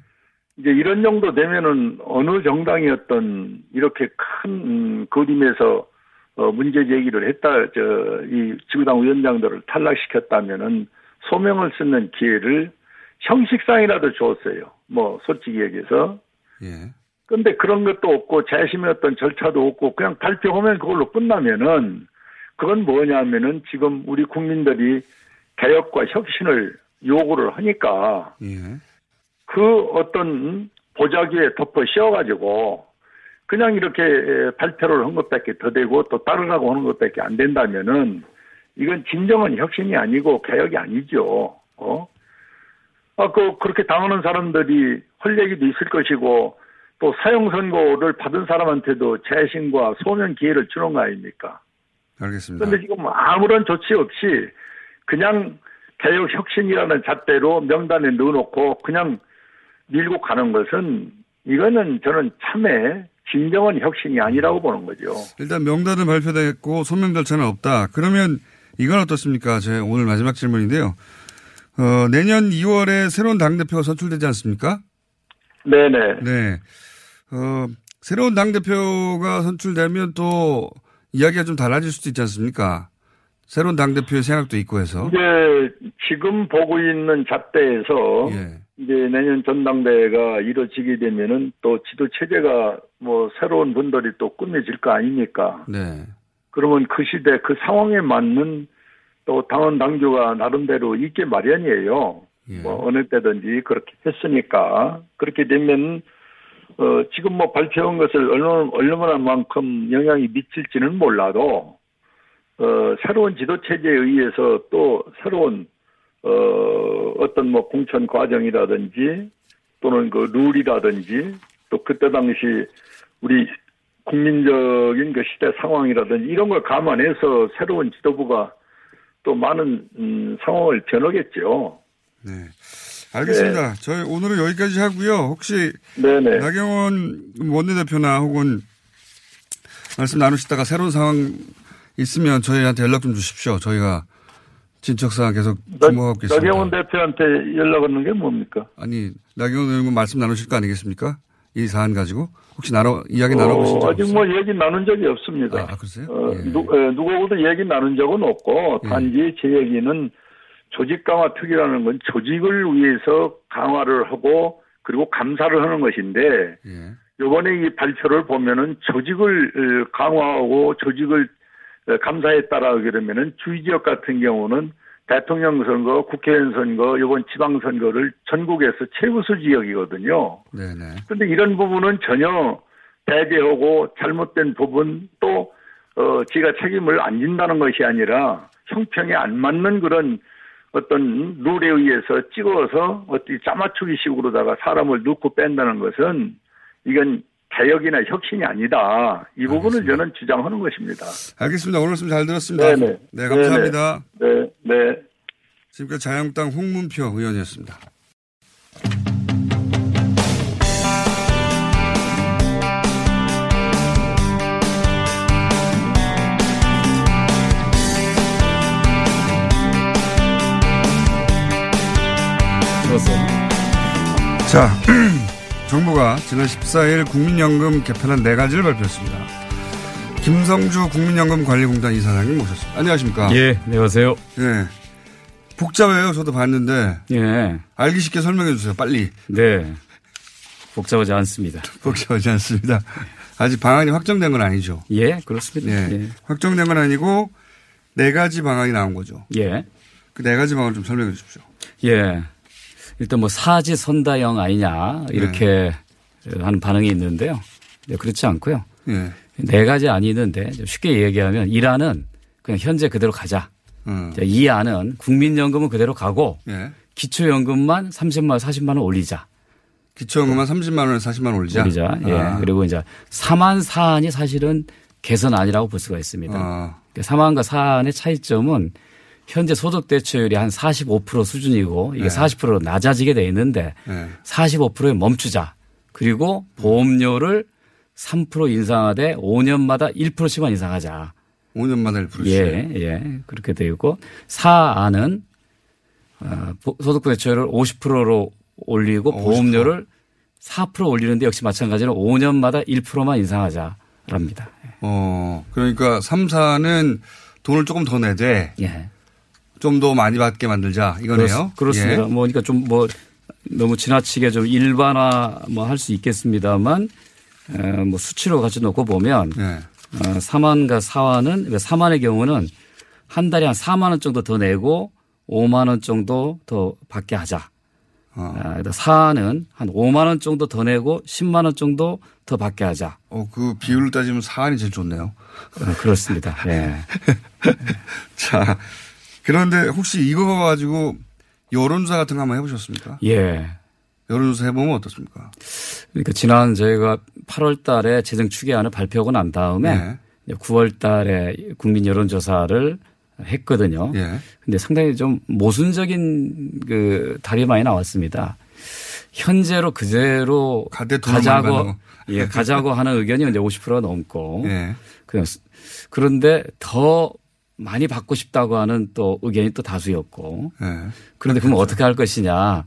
S16: 이제 이런 정도 되면은 어느 정당이었던 이렇게 큰 음, 그림에서 어, 문제 제기를 했다 저 이 지구당 위원장들을 탈락시켰다면은 소명을 쓰는 기회를 형식상이라도 줬어요. 뭐 솔직히 얘기해서.
S8: 예.
S16: 근데 그런 것도 없고 재심의 어떤 절차도 없고 그냥 발표하면 그걸로 끝나면은 그건 뭐냐면은 지금 우리 국민들이 개혁과 혁신을 요구를 하니까
S8: 예.
S16: 그 어떤 보자기에 덮어 씌워가지고 그냥 이렇게 발표를 한 것밖에 더 되고 또 따르라고 하는 것밖에 안 된다면은 이건 진정한 혁신이 아니고 개혁이 아니죠. 어? 아, 그, 그렇게 당하는 사람들이 할 얘기도 있을 것이고 또 사형 선고를 받은 사람한테도 재신과 소명 기회를 주는 거 아닙니까?
S8: 알겠습니다.
S16: 그런데 지금 아무런 조치 없이 그냥 개혁 혁신이라는 잣대로 명단에 넣어놓고 그냥 밀고 가는 것은 이거는 저는 참에 진정한 혁신이 아니라고 보는 거죠.
S8: 일단 명단은 발표됐고 소명 절차는 없다. 그러면 이건 어떻습니까? 제 오늘 마지막 질문인데요. 어, 내년 2월에 새로운 당대표가 선출되지 않습니까?
S16: 네네.
S8: 네. 어, 새로운 당대표가 선출되면 또 이야기가 좀 달라질 수도 있지 않습니까? 새로운 당대표의 생각도 있고 해서.
S16: 이제 지금 보고 있는 잣대에서
S8: 예.
S16: 이제 내년 전당대회가 이루어지게 되면은 또 지도 체제가 뭐 새로운 분들이 또 꾸며질 거 아닙니까?
S8: 네.
S16: 그러면 그 시대 그 상황에 맞는 또 당원 당규가 나름대로 있게 마련이에요. 뭐 어느 때든지 그렇게 했으니까 그렇게 되면 어 지금 뭐 발표한 것을 얼마나 얼마나 만큼 영향이 미칠지는 몰라도 어 새로운 지도 체제에 의해서 또 새로운 어 어떤 뭐 공천 과정이라든지 또는 그 룰이라든지 또 그때 당시 우리 국민적인 그 시대 상황이라든지 이런 걸 감안해서 새로운 지도부가 또 많은 음, 상황을 변하겠죠.
S8: 네. 알겠습니다. 저희 오늘은 여기까지 하고요. 혹시
S16: 네네.
S8: 나경원 원내대표나 혹은 말씀 나누시다가 새로운 상황 있으면 저희한테 연락 좀 주십시오. 저희가 진척사항 계속 주목하고 있습니다.
S16: 나경원 대표한테 연락 오는 게 뭡니까?
S8: 아니 나경원 의원 말씀 나누실 거 아니겠습니까? 이 사안 가지고 혹시 나눠 이야기 나눠보신 적
S16: 어, 아직? 뭐 얘기 나눈 적이 없습니다.
S8: 아, 그러세요?
S16: 어, 누, 에, 누구하고도 얘기 나눈 적은 없고
S8: 예.
S16: 단지 제 얘기는 조직 강화 특위라는 건 조직을 위해서 강화를 하고 그리고 감사를 하는 것인데
S8: 예.
S16: 이번에 이 발표를 보면은 조직을 어, 강화하고 조직을 어, 감사에 따라 그러면은 주의 지역 같은 경우는 대통령 선거, 국회의원 선거, 이번 지방 선거를 전국에서 최우수 지역이거든요.
S8: 네네.
S16: 그런데 이런 부분은 전혀 배제하고 잘못된 부분 또 어, 지가 책임을 안 진다는 것이 아니라 형평에 안 맞는 그런 어떤 룰에 의해서 찍어서 어떻게 짜맞추기 식으로다가 사람을 넣고 뺀다는 것은 이건 개혁이나 혁신이 아니다. 이 부분을 저는 주장하는 것입니다.
S8: 알겠습니다. 오늘 말씀 잘 들었습니다.
S16: 네네.
S8: 네, 감사합니다.
S16: 네, 네.
S8: 지금까지 자유한국당 홍문표 의원이었습니다. 자, 정부가 지난 14일 국민연금 개편안 네 가지를 발표했습니다. 김성주 국민연금관리공단 이사장님 모셨습니다. 안녕하십니까?
S17: 예, 안녕하세요.
S8: 예. 복잡해요. 저도 봤는데.
S17: 예.
S8: 알기 쉽게 설명해 주세요. 빨리.
S17: 네. 복잡하지 않습니다.
S8: 복잡하지 않습니다. 아직 방안이 확정된 건 아니죠.
S17: 예, 그렇습니다.
S8: 예.
S17: 예.
S8: 확정된 건 아니고 네 가지 방안이 나온 거죠.
S17: 예.
S8: 그 네 가지 방안을 좀 설명해 주십시오.
S17: 예. 일단 뭐 사지 선다형 아니냐 이렇게 하는 반응이 있는데요. 네, 그렇지 않고요.
S8: 예.
S17: 네 가지 안이 있는데 좀 쉽게 얘기하면 1안은 그냥 현재 그대로 가자.
S8: 음.
S17: 자, 2안은 국민연금은 그대로 가고
S8: 예.
S17: 기초연금만 30만 원, 40만 원 올리자.
S8: 기초연금만 30만 원에서 40만 원 올리자.
S17: 올리자. 예.
S8: 아.
S17: 그리고 이제 3안 4안이 사실은 개선 안이라고 볼 수가 있습니다.
S8: 아.
S17: 3안과 4안의 차이점은 현재 소득 대체율이 한 45% 수준이고 이게
S8: 네.
S17: 40%로 낮아지게 돼 있는데
S8: 네.
S17: 45%에 멈추자. 그리고 보험료를 3% 인상하되 5년마다 1%씩만 인상하자.
S8: 5년마다 1%씩.
S17: 예, 예. 그렇게 되어 있고 4안은 어, 보- 소득 대체율을 50%로 올리고 보험료를 4% 올리는데 역시 마찬가지로 5년마다 1%만 인상하자랍니다.
S8: 어, 그러니까 3, 4는 돈을 조금 더 내되
S17: 예.
S8: 좀 더 많이 받게 만들자 이거네요.
S17: 그렇, 습니다
S8: 예.
S17: 뭐 그러니까 좀 뭐 너무 지나치게 좀 일반화 뭐 할 수 있겠습니다만 에, 뭐 수치로 같이 놓고 보면
S8: 네.
S17: 어, 3만과 4만은 3만의 경우는 한 달에 한 4만 원 정도 더 내고 5만 원 정도 더 받게 하자.
S8: 어.
S17: 아, 4는 한 5만 원 정도 더 내고 10만 원 정도 더 받게 하자.
S8: 어, 그 비율을 따지면 4안이 제일 좋네요.
S17: 어, 그렇습니다. 예.
S8: 자, 그런데 혹시 이거 가지고 여론조사 같은 거 한번 해보셨습니까?
S17: 예.
S8: 여론조사 해보면 어떻습니까?
S17: 그러니까 지난 저희가 8월 달에 재정 추계안을 발표하고 난 다음에
S8: 네.
S17: 9월 달에 국민 여론조사를 했거든요.
S8: 예.
S17: 근데 상당히 좀 모순적인 그 답이 많이 나왔습니다. 현재로 그대로 가자고
S8: 거.
S17: 예, 가자고 하는 의견이 이제 50%가 넘고
S8: 예.
S17: 그냥 스- 그런데 더 많이 받고 싶다고 하는 또 의견이 또 다수였고
S8: 예.
S17: 그런데 그럼 어떻게 할 것이냐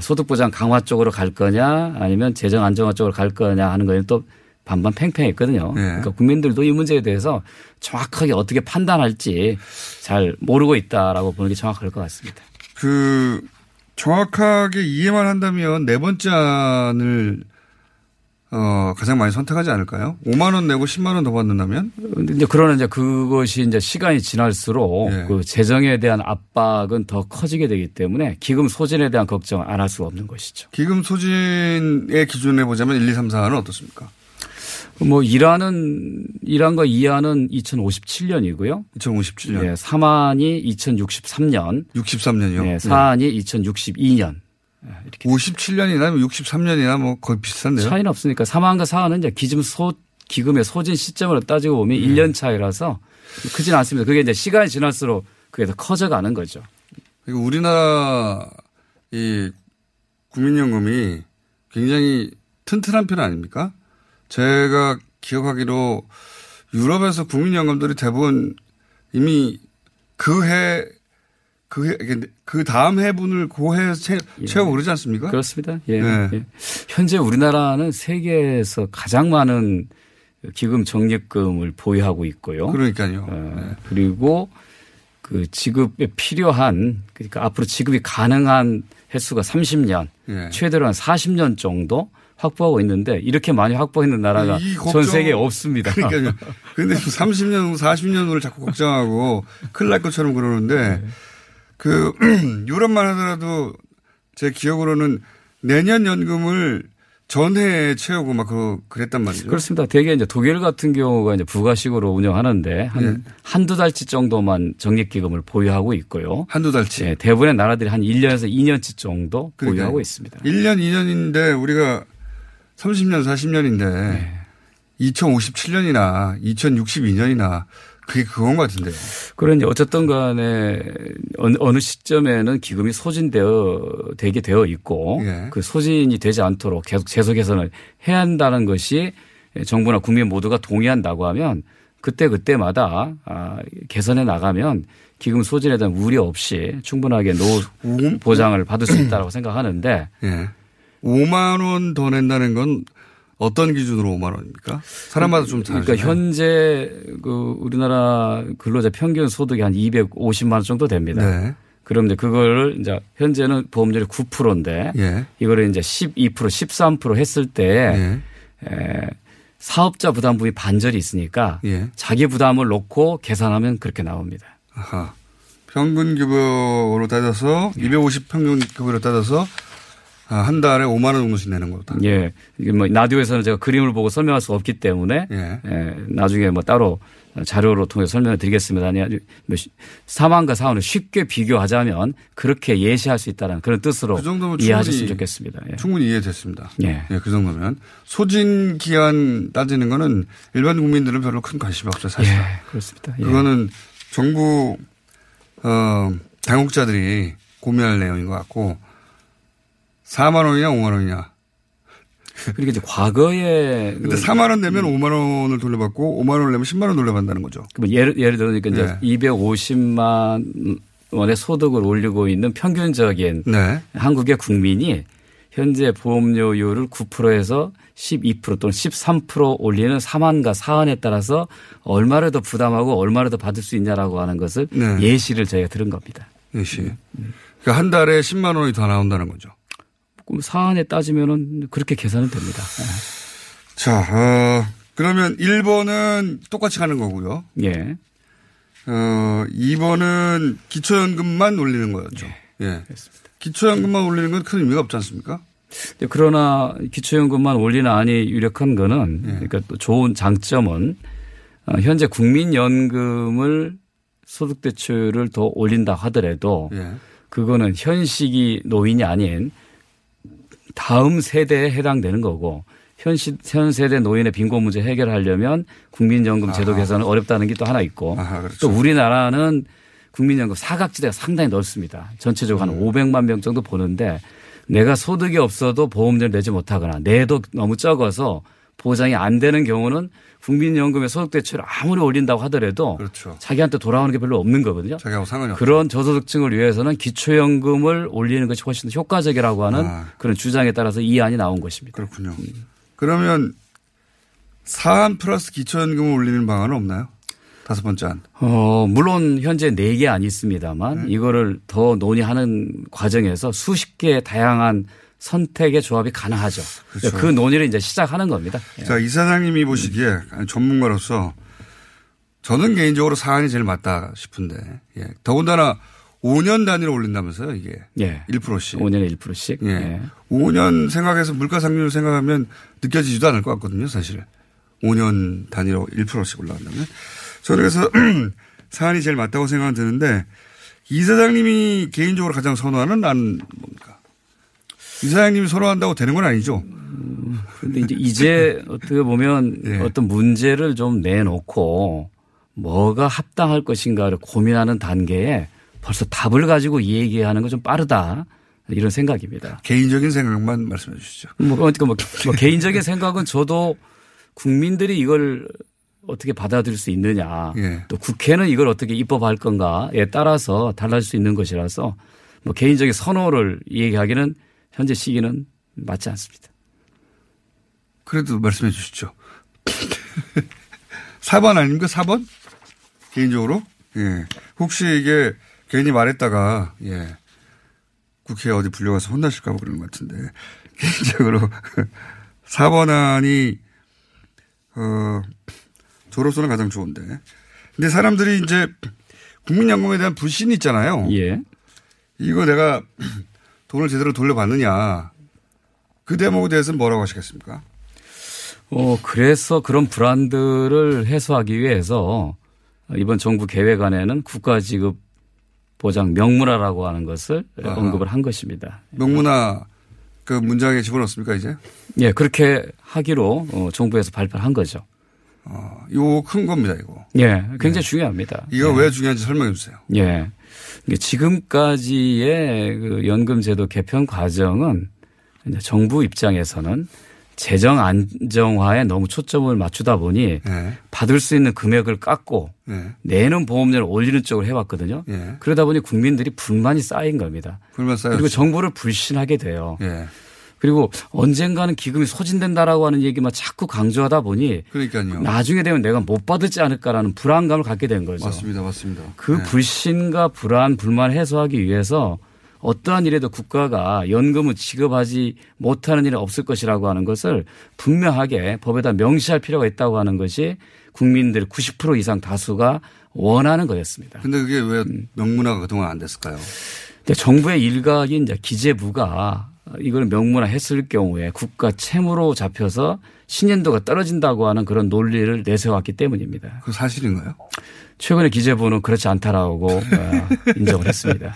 S17: 소득보장 강화 쪽으로 갈 거냐 아니면 재정 안정화 쪽으로 갈 거냐 하는 거에는 또 반반 팽팽했거든요. 그러니까 국민들도 이 문제에 대해서 정확하게 어떻게 판단할지 잘 모르고 있다라고 보는 게 정확할 것 같습니다.
S8: 그 정확하게 이해만 한다면 네 번째 안을 어, 가장 많이 선택하지 않을까요? 5만 원 내고 10만 원 더 받는다면?
S17: 근데 이제 그러나 이제 그것이 이제 시간이 지날수록 그 재정에 대한 압박은 더 커지게 되기 때문에 기금 소진에 대한 걱정 안 할 수가 없는 것이죠.
S8: 기금 소진의 기준에 보자면 1, 2, 3, 4는 어떻습니까?
S17: 뭐 이란은 이란과 이안은 2057년이고요.
S8: 2057년.
S17: 네, 3안이 2063년.
S8: 63년이요?
S17: 네, 4안이 2062년.
S8: 57년이나 63년이나 뭐 거의 비슷한데요.
S17: 차이는 없으니까 3안과 4안은 이제 기금 소 기금의 소진 시점으로 따지고 보면
S8: 네.
S17: 1년 차이라서 크지는 않습니다. 그게 이제 시간이 지날수록 그게 더 커져가는 거죠.
S8: 그리고 우리나라 이 국민연금이 굉장히 튼튼한 편 아닙니까? 제가 기억하기로 유럽에서 국민연금들이 대부분 이미 그 해, 그 해, 그 다음 해분을 고해 채우고 그러지 않습니까?
S17: 그렇습니다. 예.
S8: 네.
S17: 예. 현재 우리나라는 세계에서 가장 많은 기금 적립금을 보유하고 있고요.
S8: 그러니까요.
S17: 어, 그리고 그 지급에 필요한 그러니까 앞으로 지급이 가능한 횟수가 30년,
S8: 예.
S17: 최대로 한 40년 정도 확보하고 있는데 이렇게 많이 확보했는 나라가 이전 세계에 없습니다.
S8: 그러니까요. 근데 30년 후, 40년 후를 자꾸 걱정하고 큰일 날 것처럼 그러는데
S17: 네.
S8: 그 유럽만 하더라도 제 기억으로는 내년 연금을 전해에 채우고 막 그, 그랬단 말이죠.
S17: 그렇습니다. 대개 이제 독일 같은 경우가 이제 부가식으로 운영하는데 한
S8: 예.
S17: 한두 달치 정도만 적립기금을 보유하고 있고요.
S8: 한두 달치.
S17: 네, 대부분의 나라들이 한 1년에서 2년치 정도
S8: 그러니까요.
S17: 보유하고 있습니다.
S8: 1년, 2년인데 우리가 30년, 40년인데
S17: 네.
S8: 2057년이나 2062년이나 그게 그건 것 같은데요.
S17: 그러니 어쨌든 간에 어느, 시점에는 기금이 소진되어 되게 되어 있고
S8: 예.
S17: 그 소진이 되지 않도록 계속 제소 개선을 해야 한다는 것이 정부나 국민 모두가 동의한다고 하면 그때 그때마다 아, 개선해 나가면 기금 소진에 대한 우려 없이 충분하게 노후 보장을 받을 수 있다고 생각하는데
S8: 예. 5만 원 더 낸다는 건 어떤 기준으로 5만 원입니까? 사람마다 좀 다르죠.
S17: 그러니까 현재 그 우리나라 근로자 평균 소득이 한 250만 원 정도 됩니다.
S8: 네.
S17: 그럼 이제 그걸 이제 현재는 보험료율이 9%인데
S8: 예.
S17: 이거를 이제 12% 13% 했을 때
S8: 예.
S17: 에, 사업자 부담분이 반절이 있으니까
S8: 예.
S17: 자기 부담을 놓고 계산하면 그렇게 나옵니다.
S8: 아하. 평균 급여로 따져서 250 평균 급여로 따져서 아, 한 달에 5만 원 정도씩 내는 거다.
S17: 예. 이게 뭐 라디오에서는 제가 그림을 보고 설명할 수 없기 때문에
S8: 예.
S17: 예, 나중에 뭐 따로 자료로 통해 서 설명을 드리겠습니다. 아니, 아주 뭐 시- 사망과 사원을 쉽게 비교하자면 그렇게 예시할 수 있다는 그런 뜻으로
S8: 그 정도면
S17: 이해하셨으면 좋겠습니다. 예.
S8: 충분히 이해됐습니다.
S17: 예.
S8: 그 정도면 소진 기한 따지는 거는 일반 국민들은 별로 큰 관심이 없어요, 사실.
S17: 예, 그렇습니다. 예.
S8: 그거는 정부 어, 당국자들이 고민할 내용인 것 같고 4만 원이냐 5만 원이냐.
S17: 그리고 이제 과거에
S8: 근데
S17: 그
S8: 4만 원 내면 5만 원을 돌려받고 5만 원을 내면 10만 원 돌려받는다는 거죠.
S17: 그러면 예를 예를 들으니까 이제
S8: 예.
S17: 250만 원의 소득을 올리고 있는 평균적인
S8: 네.
S17: 한국의 국민이 현재 보험료율을 9%에서 12% 또는 13% 올리는 3안과 4안에 따라서 얼마를 더 부담하고 얼마를 더 받을 수 있냐라고 하는 것을
S8: 네.
S17: 예시를 저희가 들은 겁니다.
S8: 예시. 그러니까 한 달에 10만 원이 더 나온다는 거죠.
S17: 4안에 따지면은 그렇게 계산은 됩니다.
S8: 자, 어, 그러면 1번은 똑같이 가는 거고요.
S17: 예.
S8: 어, 2번은 기초연금만 올리는 거였죠. 예. 기초연금만 올리는 건 큰 의미가 없지 않습니까?
S17: 그러나 기초연금만 올리는 안이 유력한 거는
S8: 예.
S17: 그러니까 또 좋은 장점은 어, 현재 국민연금을 소득대출을 더 올린다 하더라도
S8: 예.
S17: 그거는 현 시기 노인이 아닌 다음 세대에 해당되는 거고 현, 시, 현 세대 노인의 빈곤 문제 해결하려면 국민연금 제도
S8: 아하.
S17: 개선은 어렵다는 게 또 하나 있고
S8: 그렇죠.
S17: 또 우리나라는 국민연금 사각지대가 상당히 넓습니다. 전체적으로 한 500만 명 정도 보는데 내가 소득이 없어도 보험료를 내지 못하거나 내도 너무 적어서 보장이 안 되는 경우는 국민연금의 소득대출을 아무리 올린다고 하더라도
S8: 그렇죠.
S17: 자기한테 돌아오는 게 별로 없는 거거든요.
S8: 자기하고 상관이.
S17: 그런 저소득층을 위해서는 기초연금을 올리는 것이 훨씬 더 효과적이라고 하는
S8: 아.
S17: 그런 주장에 따라서 이 안이 나온 것입니다.
S8: 그렇군요. 그러면 사안 플러스 기초연금을 올리는 방안은 없나요? 다섯 번째 안.
S17: 어, 물론 현재 네 개안 있습니다만
S8: 네.
S17: 이거를 더 논의하는 과정에서 수십 개의 다양한 선택의 조합이 가능하죠.
S8: 그렇죠.
S17: 그 논의를 이제 시작하는 겁니다.
S8: 자, 이사장님이 보시기에 전문가로서 저는 개인적으로 사안이 제일 맞다 싶은데, 예. 더군다나 5년 단위로 올린다면서요, 이게.
S17: 예.
S8: 1%씩.
S17: 5년에 1%씩.
S8: 예.
S17: 예.
S8: 5년 생각해서 물가 상률 생각하면 느껴지지도 않을 것 같거든요, 사실. 5년 단위로 1%씩 올라간다면. 저는 그래서 사안이 제일 맞다고 생각은 드는데, 이 사장님이 개인적으로 가장 선호하는 안 뭡니까? 이 사장님이 선호한다고 되는 건 아니죠.
S17: 근데 이제 이제 어떻게 보면
S8: 예.
S17: 어떤 문제를 좀 내놓고 뭐가 합당할 것인가를 고민하는 단계에 벌써 답을 가지고 얘기하는 건 좀 빠르다. 이런 생각입니다.
S8: 개인적인 생각만 말씀해 주시죠.
S17: 뭐, 그러니까 뭐, 뭐 개인적인 생각은 저도 국민들이 이걸 어떻게 받아들일 수 있느냐.
S8: 예.
S17: 또 국회는 이걸 어떻게 입법할 건가에 따라서 달라질 수 있는 것이라서 뭐 개인적인 선호를 얘기하기는 현재 시기는 맞지 않습니다.
S8: 그래도 말씀해 주시죠. 4번 아닙니까? 4번? 개인적으로? 예. 혹시 이게 괜히 말했다가, 예. 국회에 어디 불려가서 혼나실까 봐 그러는 것 같은데. 개인적으로 4번 안이, 어, 저로서는 가장 좋은데. 근데 사람들이 이제 국민연금에 대한 불신이 있잖아요.
S17: 예.
S8: 이거 내가 돈을 제대로 돌려받느냐. 그 대목에 대해서는 뭐라고 하시겠습니까?
S17: 어, 그래서 그런 불안들을 해소하기 위해서 이번 정부 계획안에는 국가지급 보장 명문화라고 하는 것을
S8: 아하.
S17: 언급을 한 것입니다.
S8: 명문화 그 문장에 집어넣습니까, 이제?
S17: 예, 그렇게 하기로 어, 정부에서 발표를 한 거죠.
S8: 어, 이거 큰 겁니다, 이거.
S17: 예, 굉장히 중요합니다.
S8: 이거
S17: 예.
S8: 왜 중요한지 설명해 주세요.
S17: 예. 지금까지의 그 연금제도 개편 과정은 정부 입장에서는 재정 안정화에 너무 초점을 맞추다 보니
S8: 예.
S17: 받을 수 있는 금액을 깎고
S8: 예.
S17: 내는 보험료를 올리는 쪽으로 해왔거든요.
S8: 예.
S17: 그러다 보니 국민들이 불만이 쌓인 겁니다.
S8: 불만 쌓였죠.
S17: 그리고 정부를 불신하게 돼요.
S8: 예.
S17: 그리고 언젠가는 기금이 소진된다라고 하는 얘기만 자꾸 강조하다 보니
S8: 그러니까요.
S17: 나중에 되면 내가 못 받을지 않을까라는 불안감을 갖게 된 거죠.
S8: 맞습니다, 맞습니다.
S17: 그
S8: 네.
S17: 불신과 불안, 불만을 해소하기 위해서 어떠한 일에도 국가가 연금을 지급하지 못하는 일이 없을 것이라고 하는 것을 분명하게 법에다 명시할 필요가 있다고 하는 것이 국민들 90% 이상 다수가 원하는 거였습니다.
S8: 근데 그게 왜 명문화가 그동안 안 됐을까요?
S17: 정부의 일각인 이제 기재부가 이걸 명문화 했을 경우에 국가 채무로 잡혀서 신인도가 떨어진다고 하는 그런 논리를 내세웠기 때문입니다.
S8: 그 사실인가요?
S17: 최근에 기재부는 그렇지 않다라고 어, 인정을 했습니다.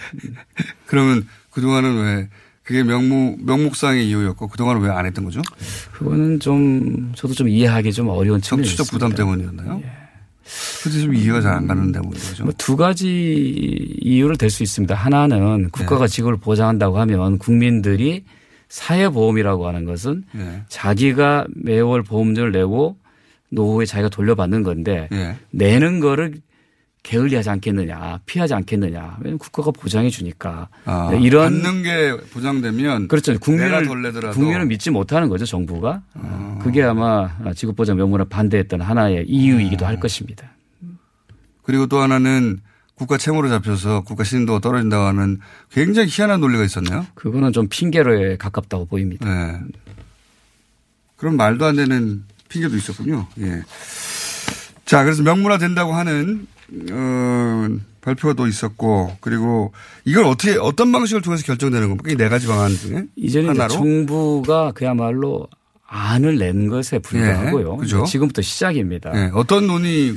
S8: 그러면 그동안은 왜 그게 명무, 명목상의 이유였고 그동안은 왜 안 했던 거죠?
S17: 그거는 좀 저도 좀 이해하기 좀 어려운 측면이
S8: 정치적
S17: 있습니다.
S8: 부담 때문이었나요? 그래서 좀 이해가 잘 안 가는 대목이죠.
S17: 뭐 두 가지 이유를 될수 있습니다. 하나는 국가가
S8: 네.
S17: 지급을 보장한다고 하면 국민들이 사회보험이라고 하는 것은
S8: 예.
S17: 자기가 매월 보험료를 내고 노후에 자기가 돌려받는 건데
S8: 예.
S17: 내는 거를 게을리하지 않겠느냐, 피하지 않겠느냐. 왜냐하면 국가가 보장해 주니까
S8: 아,
S17: 네, 이런
S8: 받는 게 보장되면
S17: 그렇죠. 국민을 국민을 믿지 못하는 거죠 정부가. 어, 그게 아마 지급 보장 명문화 반대했던 하나의 이유이기도 할 것입니다.
S8: 그리고 또 하나는 국가 채무로 잡혀서 국가 신인도가 떨어진다고 하는 굉장히 희한한 논리가 있었네요.
S17: 그거는 좀 핑계로에 가깝다고 보입니다.
S8: 네. 그런 말도 안 되는 핑계도 있었군요. 예. 자, 그래서 명문화 된다고 하는 어, 발표가 또 있었고 그리고 이걸 어떻게 어떤 방식을 통해서 결정되는 겁니까? 이 네 가지 방안 중에
S17: 이제는 이제
S8: 하나로
S17: 정부가 그야말로 안을 낸 것에 불과하고요.
S8: 예, 그죠.
S17: 지금부터 시작입니다.
S8: 예, 어떤 논의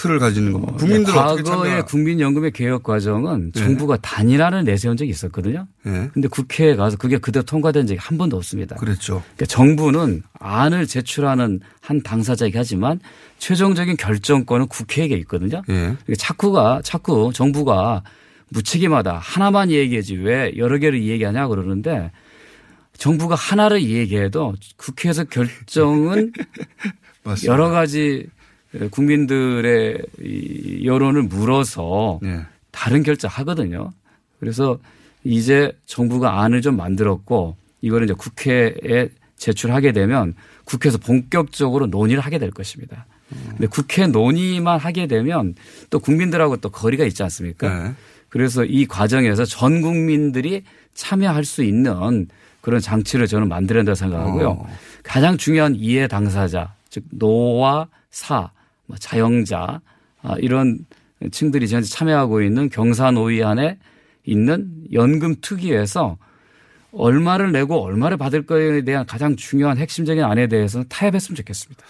S8: 틀을 가지는 겁니까? 국민들
S17: 네,
S8: 어떻게
S17: 과거의
S8: 참가?
S17: 국민연금의 개혁 과정은
S8: 네.
S17: 정부가 단일화를 내세운 적이 있었거든요.
S8: 예.
S17: 근데 국회에 가서 그게 그대로 통과된 적이 한 번도 없습니다.
S8: 그랬죠.
S17: 그러니까 정부는 안을 제출하는 한 당사자이긴 하지만 최종적인 결정권은 국회에게 있거든요.
S8: 예.
S17: 그러니까 자꾸가 자꾸 정부가 무책임하다 하나만 얘기하지 왜 여러 개를 얘기하냐 그러는데 정부가 하나를 얘기해도 국회에서 결정은. 여러 가지 국민들의 이 여론을 물어서
S8: 예.
S17: 다른 결정하거든요. 그래서 이제 정부가 안을 좀 만들었고 이거는 이제 국회에 제출하게 되면 국회에서 본격적으로 논의를 하게 될 것입니다. 근데 국회 논의만 하게 되면 또 국민들하고 또 거리가 있지 않습니까? 그래서 이 과정에서 전 국민들이 참여할 수 있는 그런 장치를 저는 만들어야 된다고 생각하고요.
S8: 어.
S17: 가장 중요한 이해 당사자, 즉 노와 사, 뭐 자영자 아, 이런 층들이 현재 참여하고 있는 경사노위 안에 있는 연금 특위에서 얼마를 내고 얼마를 받을 거에 대한 가장 중요한 핵심적인 안에 대해서는 타협했으면 좋겠습니다.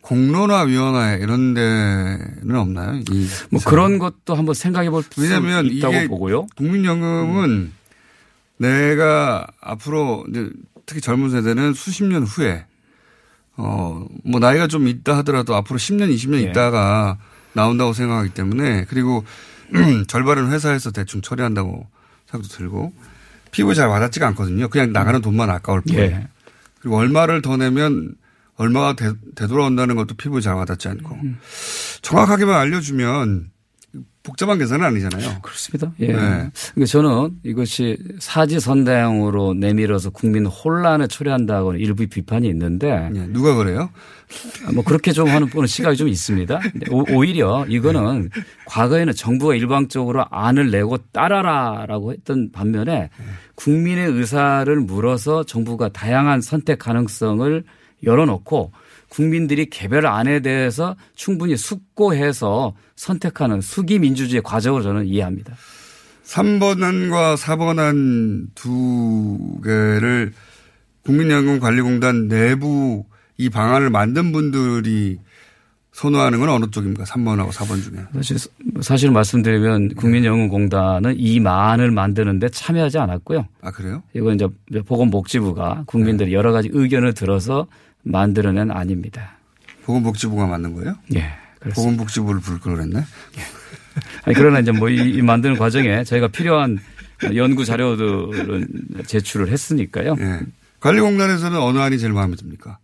S8: 공론화 위원회 이런 데는 없나요?
S17: 이뭐 그런 것도 한번 생각해 볼수
S8: 왜냐하면
S17: 있다고 보고요.
S8: 국민연금은 내가 앞으로 이제 특히 젊은 세대는 수십 년 후에 어 뭐 나이가 좀 있다 하더라도 앞으로 10년, 20년
S17: 예.
S8: 있다가 나온다고 생각하기 때문에 그리고 절반은 회사에서 대충 처리한다고 생각도 들고 피부에 잘 와닿지가 않거든요. 그냥 나가는 돈만 아까울 뿐.
S17: 예.
S8: 그리고 얼마를 더 내면 얼마가 되, 되돌아온다는 것도 피부에 잘 와닿지 않고
S17: 음.
S8: 정확하게만 알려주면 복잡한 계산은 아니잖아요.
S17: 그렇습니다. 예.
S8: 네.
S17: 그러니까 저는 이것이 사지선다형으로 내밀어서 국민 혼란을 초래한다고는 일부 비판이 있는데
S8: 누가 그래요?
S17: 아, 뭐 그렇게 좀 하는 보는 시각이 좀 있습니다. 오- 오히려 이거는 과거에는 정부가 일방적으로 안을 내고 따라라라고 했던 반면에 국민의 의사를 물어서 정부가 다양한 선택 가능성을 열어놓고 국민들이 개별 안에 대해서 충분히 숙고해서 선택하는 수기 민주주의 과정을 저는 이해합니다.
S8: 3번 안과 4번 안 두 개를 국민연금관리공단 내부 이 방안을 만든 분들이 선호하는 건 어느 쪽입니까? 3번하고 4번 중에.
S17: 사실, 사실 말씀드리면 국민연금공단은 이 만을 만드는데 참여하지 않았고요.
S8: 아, 그래요?
S17: 이건 이제 보건복지부가 국민들이 여러 가지 의견을 들어서 만들어낸 안입니다.
S8: 보건복지부가 만든 거예요?
S17: 예. 그렇습니다.
S8: 보건복지부를 부를 걸 그랬네?
S17: 아니, 그러나 이제 뭐 이, 이 만드는 과정에 저희가 필요한 연구 자료들은 제출을 했으니까요.
S8: 예. 관리공단에서는 어느 안이 제일 마음에 듭니까?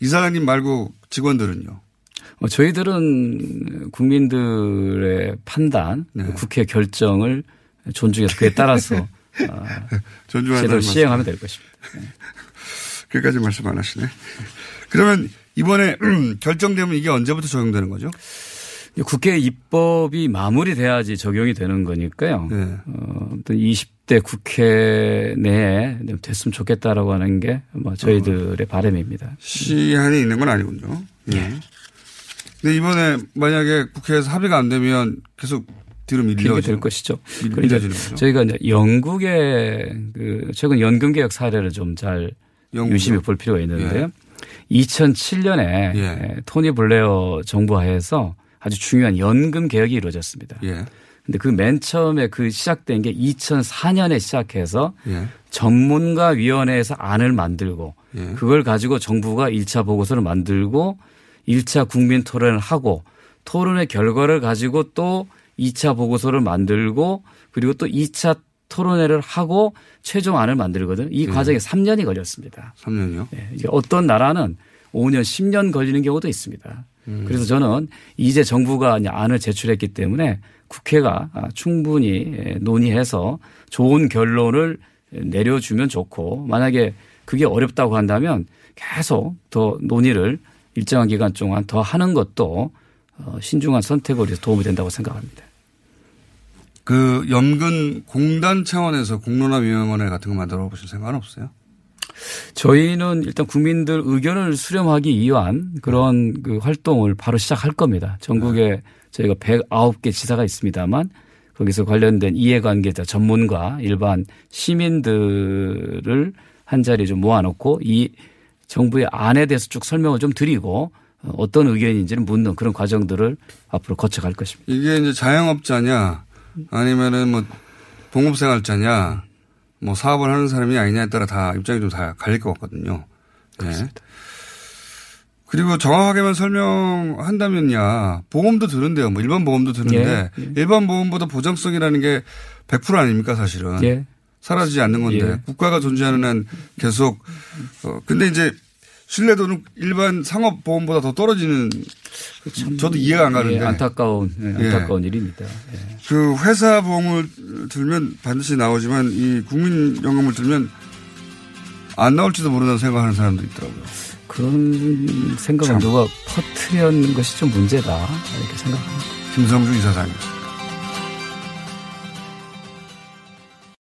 S8: 이사장님 말고 직원들은요?
S17: 어, 저희들은 국민들의 판단,
S8: 네.
S17: 국회 결정을 존중해서 그에 따라서 아,
S8: 존중한다는
S17: 제대로. 시행하면 될 것입니다.
S8: 그까지 말씀 안 하시네. 그러면 이번에 결정되면 이게 언제부터 적용되는 거죠?
S17: 국회 입법이 마무리돼야지 적용이 되는 거니까요.
S8: 네.
S17: 어, 어떤 20대 국회 내에 됐으면 좋겠다라고 하는 게 뭐 저희들의 바람입니다.
S8: 시한이 있는 건 아니군요. 예. 근데 이번에 만약에 국회에서 합의가 안 되면 계속 뒤로 밀려질
S17: 될 것이죠.
S8: 밀- 밀려지는 거죠.
S17: 저희가 이제 영국의 그 최근 연금 개혁 사례를 좀 잘
S8: 영국이요?
S17: 유심히 볼 필요가 있는데요.
S8: 예.
S17: 2007년에
S8: 예.
S17: 토니 블레어 정부 하에서 아주 중요한 연금 개혁이 이루어졌습니다.
S8: 예.
S17: 근데 그 맨 처음에 그 시작된 게 2004년에 시작해서
S8: 예.
S17: 전문가 위원회에서 안을 만들고
S8: 예.
S17: 그걸 가지고 정부가 1차 보고서를 만들고 1차 국민 토론을 하고 토론의 결과를 가지고 또 2차 보고서를 만들고 그리고 또 2차 토론회를 하고 최종 안을 만들거든요. 이
S8: 예.
S17: 과정에 3년이 걸렸습니다.
S8: 3년이요?
S17: 이게 어떤 나라는 5년, 10년 걸리는 경우도 있습니다.
S8: 음.
S17: 그래서 저는 이제 정부가 안을 제출했기 때문에 국회가 아, 충분히 예, 논의해서 좋은 결론을 내려주면 좋고 만약에 그게 어렵다고 한다면 계속 더 논의를 일정한 기간 동안 더 하는 것도 어, 신중한 위해서 도움이 된다고 생각합니다.
S8: 그 연금 공단 차원에서 공론화위원회 같은 거 만들어 보실 생각은 없어요?
S17: 저희는 일단 국민들 의견을 수렴하기 위한 그런 그 활동을 바로 시작할 겁니다. 전국에 저희가 109개 지사가 있습니다만 거기서 관련된 이해관계자 전문가 일반 시민들을 한 자리에 좀 모아놓고 이 정부의 안에 대해서 쭉 설명을 좀 드리고 어, 어떤 의견인지를 묻는 그런 과정들을 앞으로 거쳐갈 것입니다.
S8: 이게 이제 자영업자냐 아니면은 뭐 봉급생활자냐 뭐 사업을 하는 사람이 아니냐에 따라 다 입장이 좀 다 갈릴 것 같거든요. 네. 그리고 정확하게만 설명한다면야 보험도 드는데요. 뭐 일반 보험도 드는데
S17: 예, 예.
S8: 일반 보험보다 보장성이라는 게 100% 아닙니까 사실은.
S17: 예.
S8: 사라지지 않는 건데
S17: 예.
S8: 국가가 존재하는 한 계속 어 근데 이제 신뢰도는 일반 상업 보험보다 더 떨어지는 저도 이해가 안 가는데
S17: 예, 안타까운 예,
S8: 예.
S17: 안타까운 일입니다. 예.
S8: 그 회사 보험을 들면 반드시 나오지만 이 국민연금을 들면 안 나올지도 모른다는 생각하는 사람도 있더라고요.
S17: 그런 생각을 누가 퍼트려는 것이 좀 문제다 이렇게 생각합니다.
S8: 김성주 이사장님.